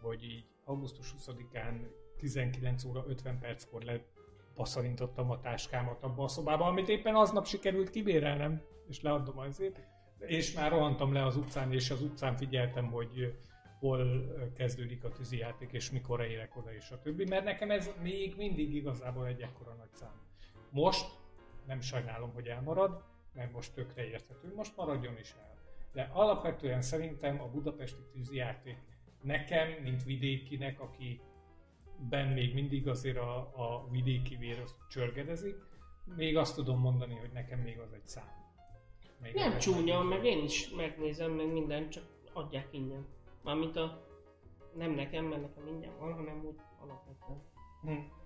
hogy így augusztus 20-án 19 óra 50 perckor lebaszarintottam a táskámat abba a szobába, amit éppen aznap sikerült kibérelnem, és leadom azért. És már rohantam le az utcán, és az utcán figyeltem, hogy hol kezdődik a tűzijáték, és mikor érek oda, és a többi, mert nekem ez még mindig igazából egy ekkora nagy szám. Most nem sajnálom, hogy elmarad, mert most tökre érthető, most maradjon is el. De alapvetően szerintem a budapesti tűzijáték nekem, mint vidékinek, aki ben még mindig azért a, a vidéki vér az csörgedezik, még azt tudom mondani, hogy nekem még az egy szám. Még Nem csúnya, meg én is megnézem, meg minden, csak adják ingyen. Mármint a... Nem nekem, mert nekem ingyen van, hanem úgy alapvetően. Hm.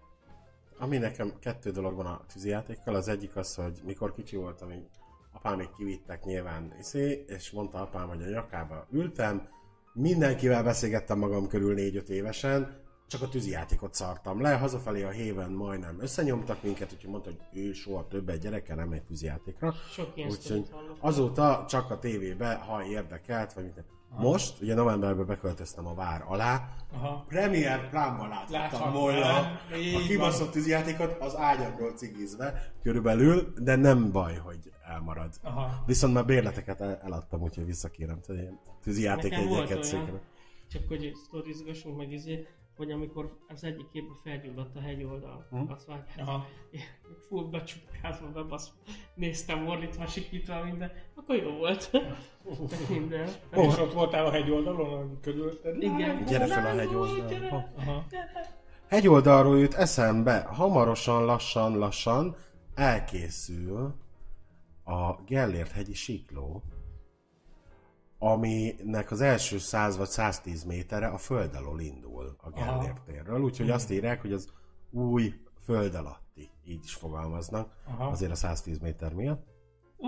Ami nekem kettő dolog van a tűzijátékkal, az egyik az, hogy mikor kicsi voltam, így apám még kivittek nyilván, iszé, és mondta apám, hogy a nyakába ültem, mindenkivel beszélgettem magam körül 4-5 évesen, csak a tűzijátékot szartam le, hazafelé a héven majdnem összenyomtak minket, úgyhogy mondta, hogy ő soha többet gyerekkel nem megy tűzijátékra. Sok ilyen Úgyhogy azóta csak a tévébe, ha érdekelt, vagy mit. Most, ugye novemberben beköltöztem a vár alá, Aha. Premier plánban láthattam volna a kibaszott tűzjátékot az ágyamról cigizve körülbelül, de nem baj, hogy elmarad. Aha. Viszont már bérleteket el- eladtam, úgyhogy visszakérem, volt egyeket szépen. csak hogy sztorizgassunk meg izé, hogy amikor az egyik évben felgyulladt a hegyoldal, Hm? azt vágják, Aha. én full becsukázva, bebasz, néztem ordítva, sikítva minden, akkor jó volt. minden. Oh. És ott voltál a hegyoldalon, körülötted? Igen. Gyere fel a hegyoldalra. Hegyoldalról jut eszembe, hamarosan, lassan, lassan elkészül a Gellért hegyi sikló, aminek az első 100 vagy 110 méterre a föld alól indul a Gellért térről, úgyhogy azt írják, hogy az új föld alatti, így is fogalmaznak, Aha. azért a 110 méter miatt. Ó,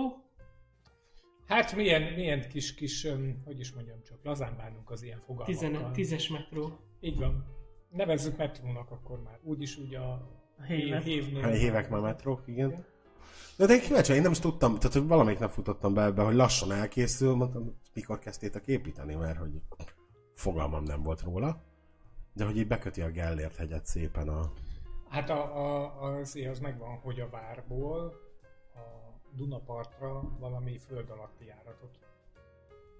Hát milyen, milyen kis, kis, hogy is mondjam csak, lazán bánunk az ilyen fogalmakkal. 15, tízes metró. Így van. Nevezzük metrónak akkor már. Úgyis úgy a, A hévet. hévnél. Hát Hívek már metrók, igen. De, de én kíváncsi, én nem is tudtam, tehát hogy valamelyik nap futottam be ebbe, hogy lassan elkészül, mondtam, mikor kezdtétek építeni, mert hogy fogalmam nem volt róla. De hogy így beköti a Gellért hegyet szépen a... Hát a, a, az, az megvan, hogy a várból a Dunapartra valami föld alatti járatot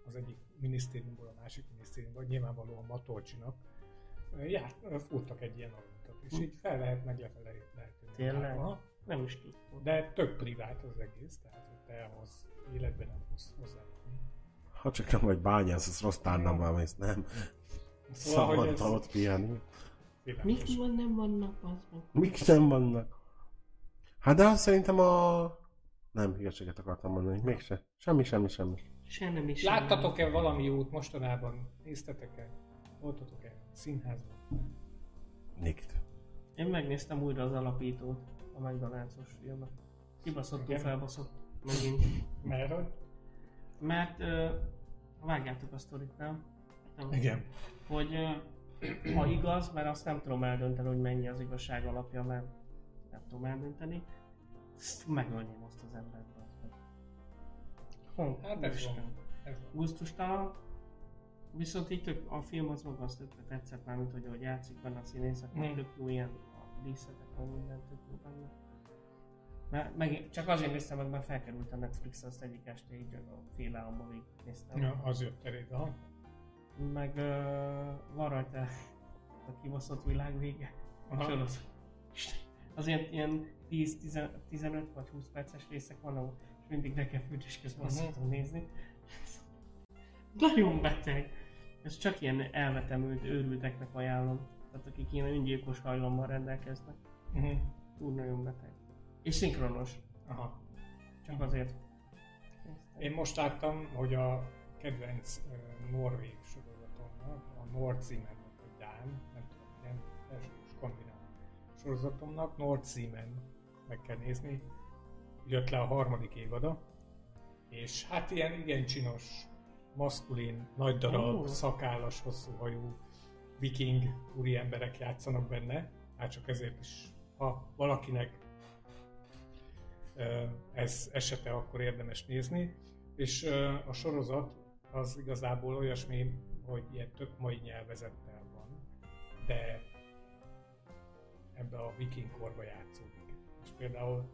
az egyik minisztériumból a másik minisztériumból, nyilvánvalóan Matolcsinak, járt, futtak egy ilyen alatt, és így fel lehet meg lefele lehet. jönni. Tényleg? Aha. Nem is tudtam. De tök privát az egész, tehát hogy te ahhoz életben nem fogsz hozzájutni. Ha csak nem vagy bányász, az rossz tárnammal mész, nem. Szóval, hogy Szabadta ez ott pihenni. Mik van, nem vannak, az meg. Mik nem vannak? Hát de azt szerintem a... Nem, hülyeséget akartam mondani, mégse. Semmi, semmi, semmi. Se nem is. Láttatok-e valami jót mostanában? Néztetek-e? Voltatok-e színházban? Nikt. Én megnéztem újra az alapítót, a McDonald's-os filmet. Kibaszottul felbaszott. Megint. Mert hogy? Mert ö, vágjátok a sztorit, nem? nem. Igen. Hogy ö, ha igaz, mert azt nem tudom eldönteni, hogy mennyi az igazság alapja, mert nem tudom eldönteni. Ezt Megölném azt az embert. Hol? Hát ez van. Gusztustalan. Viszont így tök, a film az maga az tökre tetszett már, mint hogy ahogy játszik benne a színészek, mm. tök jó ilyen a díszetek, meg minden tök jó benne. Mert meg, csak azért néztem meg, mert felkerült a Netflix azt egyik este így a fél álomban végig néztem. Ja, az jött eléd, aha. Meg uh, van rajta a kibaszott világ vége. Aha. Sorozat. Azért ilyen 10-15 vagy 20 perces részek vannak, és mindig nekem fürdés közben azt Mhm. szoktam nézni. Nagyon beteg. Ez csak ilyen elvetemült őrülteknek ajánlom. Tehát akik ilyen öngyilkos hajlammal rendelkeznek. Uh-huh. Úr nagyon beteg. És szinkronos. Aha. Csak azért. Én most láttam, hogy a kedvenc uh, norvég sorozatomnak, a Nordsiemennek, vagy Dán, nem tudom, ilyen első skandináv sorozatomnak, Nordsiemen meg kell nézni, jött le a harmadik évada, és hát ilyen igen csinos maszkulin, nagy darab, Ó. szakállas, hosszú hajú viking úri emberek játszanak benne. Hát csak ezért is, ha valakinek ez esete, akkor érdemes nézni. És a sorozat az igazából olyasmi, hogy ilyen tök mai nyelvezettel van, de ebbe a viking korba játszódik. És például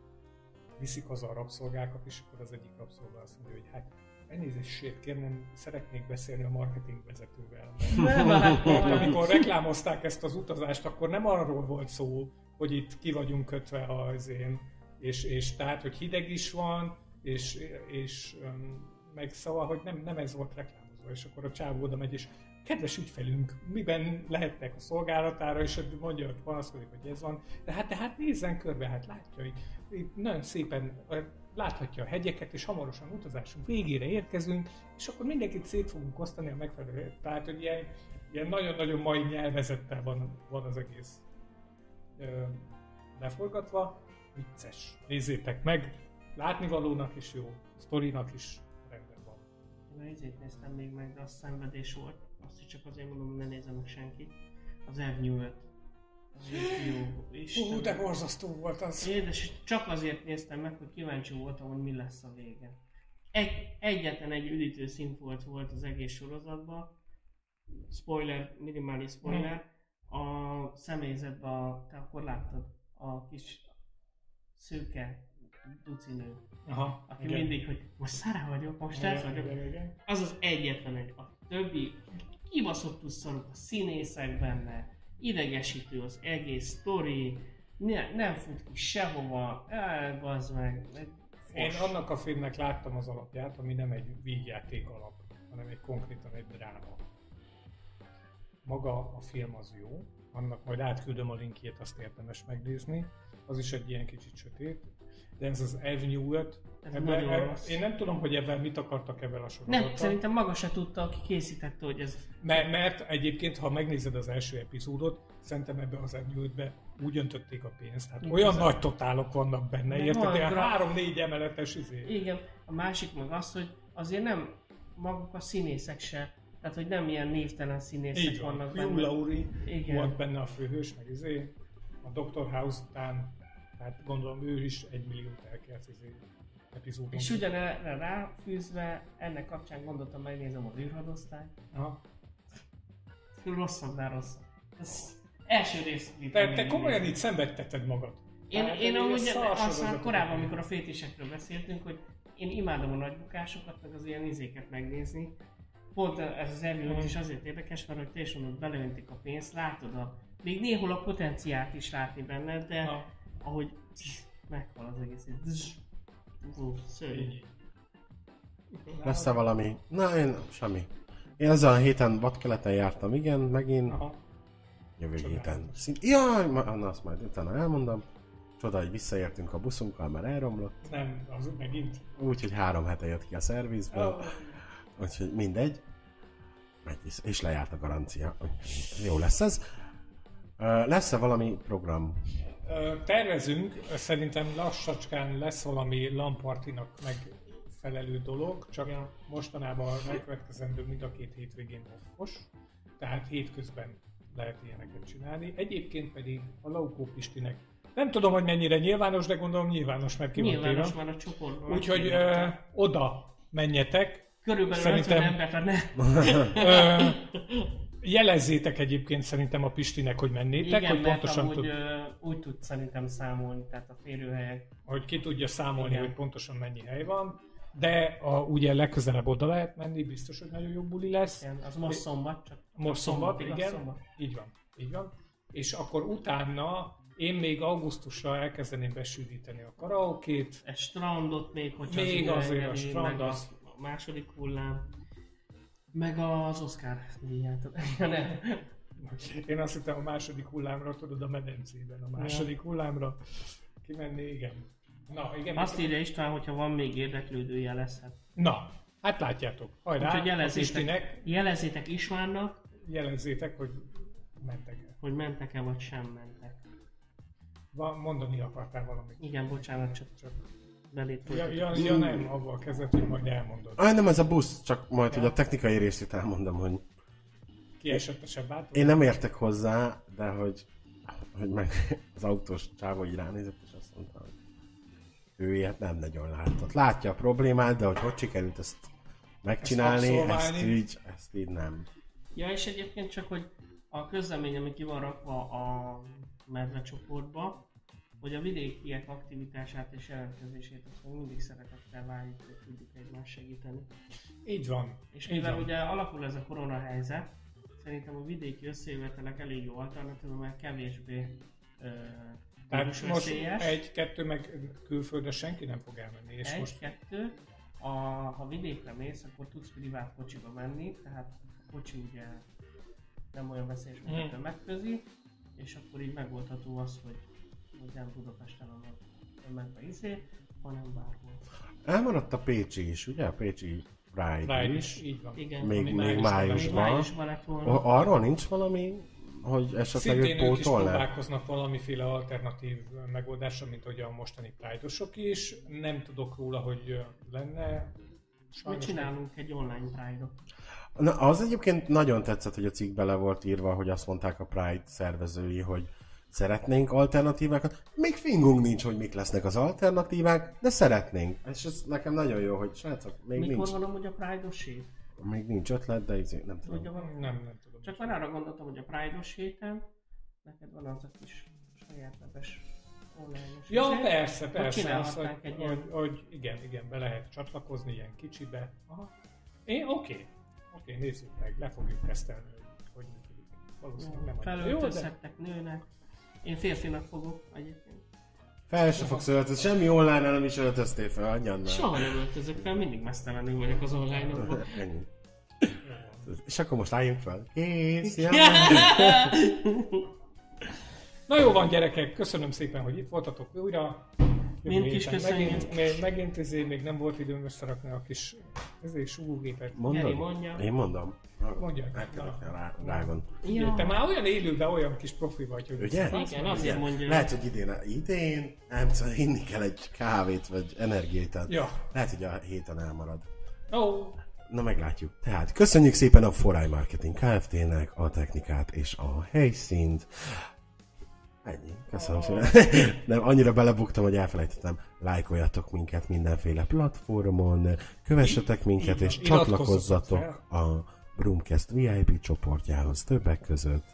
viszik haza a rabszolgákat, és akkor az egyik rabszolga azt mondja, hogy hát elnézést kérnem, szeretnék beszélni a marketing vezetővel. Nem, Mert amikor reklámozták ezt az utazást, akkor nem arról volt szó, hogy itt ki vagyunk kötve az én, és, és tehát, hogy hideg is van, és, és meg szóval, hogy nem, nem ez volt reklámozva, és akkor a csávó oda megy, és kedves ügyfelünk, miben lehetnek a szolgálatára, és mondja, hogy panaszkodik, hogy ez van, de hát, de hát nézzen körbe, hát látja, hogy itt nagyon szépen láthatja a hegyeket, és hamarosan utazásunk végére érkezünk, és akkor mindenkit szét fogunk osztani a megfelelő, tehát, hogy ilyen, ilyen nagyon-nagyon mai nyelvezettel van, van az egész ö, leforgatva, vicces. Nézzétek meg, látnivalónak is jó, sztorinak is rendben van. Én ezért néztem még meg, de az szenvedés volt. Azt is csak azért mondom, hogy ne nézem meg senki. Az Avenue 5. Az HBO. Isten. Hú, de borzasztó volt az. Édes, csak azért néztem meg, hogy kíváncsi voltam, hogy mi lesz a vége. Egy, egyetlen egy üdítő szint volt, volt az egész sorozatban. Spoiler, minimális spoiler. A személyzetben, a, te akkor láttad a kis szőke ducinő, Aha, aki igen. mindig, hogy most Szara vagyok, most ez Igen, vagyok. igen, igen. Az az egyetlen egy. A többi kibaszottul szarok a színészek benne, idegesítő az egész sztori, ne, nem fut ki sehova, elbazd meg, meg Én annak a filmnek láttam az alapját, ami nem egy vígjáték alap, hanem egy konkrétan egy dráma. Maga a film az jó, annak majd átküldöm a linkjét, azt érdemes megnézni. Az is egy ilyen kicsit sötét, de ez az Avenue 5, Ez ebben, e, én nem tudom, hogy ebben mit akartak ebben a sorozattal. Nem, szerintem maga se tudta, aki készítette, hogy ez Mert, mert egyébként, ha megnézed az első epizódot, szerintem ebbe az Avenue-be úgy öntötték a pénzt. Tehát Mint olyan az a- nagy totálok vannak benne, Meg érted? Ilyen gra- három-négy emeletes izé. Igen, a másik meg az, hogy azért nem maguk a színészek se, tehát hogy nem ilyen névtelen színészek Így van. vannak Hugh benne. Laurie Igen. volt benne a főhős, meg izé. A Dr. House után, tehát gondolom ő is egy milliót elkelt izé epizódon. És ugyanerre ráfűzve, ennek kapcsán gondoltam, megnézem az űrhadosztályt. Aha. Rosszabbnál rosszabb. Ez első rész. Te, te komolyan itt szenvedteted magad. Én, Tehát én amúgy aztán korábban, amikor a fétisekről beszéltünk, hogy én imádom a nagybukásokat, meg az ilyen izéket megnézni. Pont ez az elműlt is azért érdekes, mert hogy te is mondod, beleöntik a pénzt, látod a... Még néhol a potenciált is látni benne, de Ha. Ahogy meghal az egész, így szörnyű. Lesz-e valami? Na, én semmi. Én ezen a héten vadkeleten jártam, igen, megint. Aha. Jövő héten. Szint... Jaj, ma, na, azt majd utána elmondom. Csoda, hogy visszaértünk a buszunkkal, mert elromlott. Nem, az megint. Úgyhogy három hete jött ki a szervizből. Oh. Úgyhogy mindegy. Megy vissza, és lejárt a garancia. Jó lesz ez. Lesz-e valami program? Tervezünk, szerintem lassacskán lesz valami Lampartinak megfelelő dolog, csak Ja. mostanában a megkövetkezendő mind a két hétvégén offos, tehát hétközben lehet ilyeneket csinálni. Egyébként pedig a Laukó Pistinek, nem tudom, hogy mennyire nyilvános, de gondolom nyilvános, mert ki van Nyilvános téve. már a csoportban. Úgyhogy ö, oda menjetek, Körülbelül szerintem- 50 embert, ne. Ö, jelezzétek egyébként szerintem a Pistinek, hogy mennétek, Igen, hogy mert pontosan amúgy tud, ö, úgy tud szerintem számolni, tehát a férőhelyek. hogy ki tudja számolni, Igen. hogy pontosan mennyi hely van. De a, ugye legközelebb oda lehet menni, biztos, hogy nagyon jó buli lesz. Igen, az most szombat, csak Most szombat, igaz, igen. szombat. Így van, így van. És akkor utána én még augusztusra elkezdeném besűríteni a karaokét. Egy strandot még, hogyha Még az azért a strand az- a második hullám. Meg az Oscar díját. Ja, nem. Én azt hittem a második hullámra, tudod, a medencében a második hullámra kimenni, igen. Na, igen. Azt írja István, hogyha van még érdeklődő, jelezhet. Na, hát látjátok. Hajrá, Úgyhogy jelezzétek, jelezzétek Istvánnak, jelezzétek, hogy mentek el. hogy mentek-e vagy sem mentek. Va- Mondani akartál valamit. Igen, bocsánat, csak Csak belét Ja, ja, ja nem, avval kezdett, hogy majd elmondod. Ah, nem ez a busz, csak majd, hogy a technikai részét elmondom, hogy Kiesett a sebát. én nem értek hozzá, de hogy, hogy meg az autós csávó így ránézett, és azt mondta, hogy ő ilyet nem nagyon látott. Látja a problémát, de hogy hogy sikerült ezt megcsinálni, ezt, abszolválni. így, ezt így nem. Ja, és egyébként csak, hogy a közlemény, ami ki van rakva a medve csoportba, hogy a vidékiek aktivitását és jelentkezését azt még mindig szeretettel várjuk, hogy tudjuk egymást segíteni. Így van. És mivel van. ugye alakul ez a korona helyzet, szerintem a vidéki összejövetelek elég jó alternatíva, mert kevésbé ö, Tehát most egy-kettő meg külföldre senki nem fog elmenni. És Egy, most kettő, a, ha vidékre mész, akkor tudsz privát kocsiba menni, tehát a kocsi ugye nem olyan veszélyes, mint Mhm. a tömegközi, és akkor így megoldható az, hogy, hogy nem Budapesten a tömegbe izé, hanem bárhol. Elmaradt a Pécsi is, ugye? A Pécsi Pride, Pride is. is, így van. Igen, Még, még májusban májusban. májusban lett volna. A- Arról nincs valami, hogy esetleg Szintén ők is próbálkoznak valamiféle alternatív megoldásra, mint hogy a mostani pride is. Nem tudok róla, hogy lenne. Mi csinálunk egy online pride-ot. Na, az egyébként nagyon tetszett, hogy a cikkbe le volt írva, hogy azt mondták a Pride szervezői, hogy szeretnénk alternatívákat. Még fingunk nincs, hogy mik lesznek az alternatívák, de szeretnénk. És ez nekem nagyon jó, hogy srácok, még Mikor nincs, van amúgy a Pride-os hét? még nincs ötlet, de izé, nem tudom. valami? Nem, nem tudom. Csak már arra gondoltam, hogy a Pride-os héten neked van az a kis saját webes online-os Ja, izé, persze, hogy persze. Az, hogy, egy hogy, ilyen hogy, igen, igen, be lehet csatlakozni ilyen kicsibe. Aha. Én oké. Oké, nézzük meg, le fogjuk tesztelni, hogy hogy működik. Valószínűleg nem annyira jó, de nőnek. Én férfinak fogok egyébként. Fel se fogsz öltözni, semmi online nem is öltöztél fel, anyád már. Soha nem öltözök fel, mindig mesztelenül vagyok az online-okban. Ennyi. És akkor most álljunk fel. Kész. Na jó van gyerekek, köszönöm szépen, hogy itt voltatok újra. Jövő Mint is héten köszönjük. Megint, még, megint izé, még nem volt időm összerakni a kis izé, súgógépet. Mondod? Mondja. Én mondom. Mondják. Elkezdek rá, rágon. Ja. Te már olyan élőben olyan kis profi vagy, hogy Ugye? azt Igen, mondod, azért mondja. Lehet, hogy idén, idén, nem tudom, inni kell egy kávét, vagy energiát. Ja. Lehet, hogy a héten elmarad. Ó, Na meglátjuk. Tehát köszönjük szépen a Forai Marketing Kft-nek a technikát és a helyszínt. Ennyi. Köszönöm szépen. Nem, annyira belebuktam, hogy elfelejtettem. Lájkoljatok minket mindenféle platformon, kövessetek minket, és csatlakozzatok a Broomcast VIP csoportjához többek között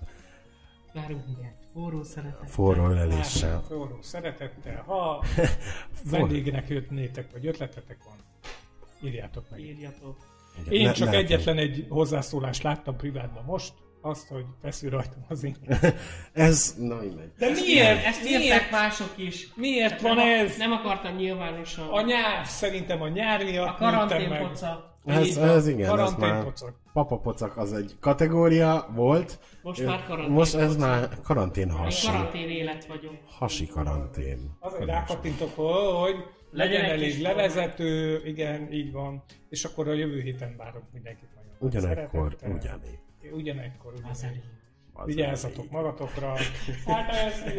Várunk mindjárt. Forró szeretet. forró öleléssel. forró szeretettel. Ha vendégnek jöttnétek, vagy ötletetek van, írjátok meg. Írjatok. Igen, Én ne- csak ne- egyetlen egy hozzászólást láttam privátban most, azt, hogy feszül rajtam az én. Ez, na mindegy. De miért? Ezt miért? mások is. Miért van nem, ez? Nem akartam nyilvánosan. A nyár, szerintem a nyár miatt a nőttem meg. karanténpoca. Ez, Így van, ez igen, ez már karanténpocak. papapocak az egy kategória volt. Most már karantén. Most ez már karantén Én hasi. karantén élet vagyok. Hasi karantén. Azért rákattintok, hogy legyen Legyen egy elég levezető, igen, így van. És akkor a jövő héten várok mindenkit nagyon. Ugyanekkor, ugyanígy. Ugyanekkor, ugyanígy. Vigyázzatok magatokra. Hát ez,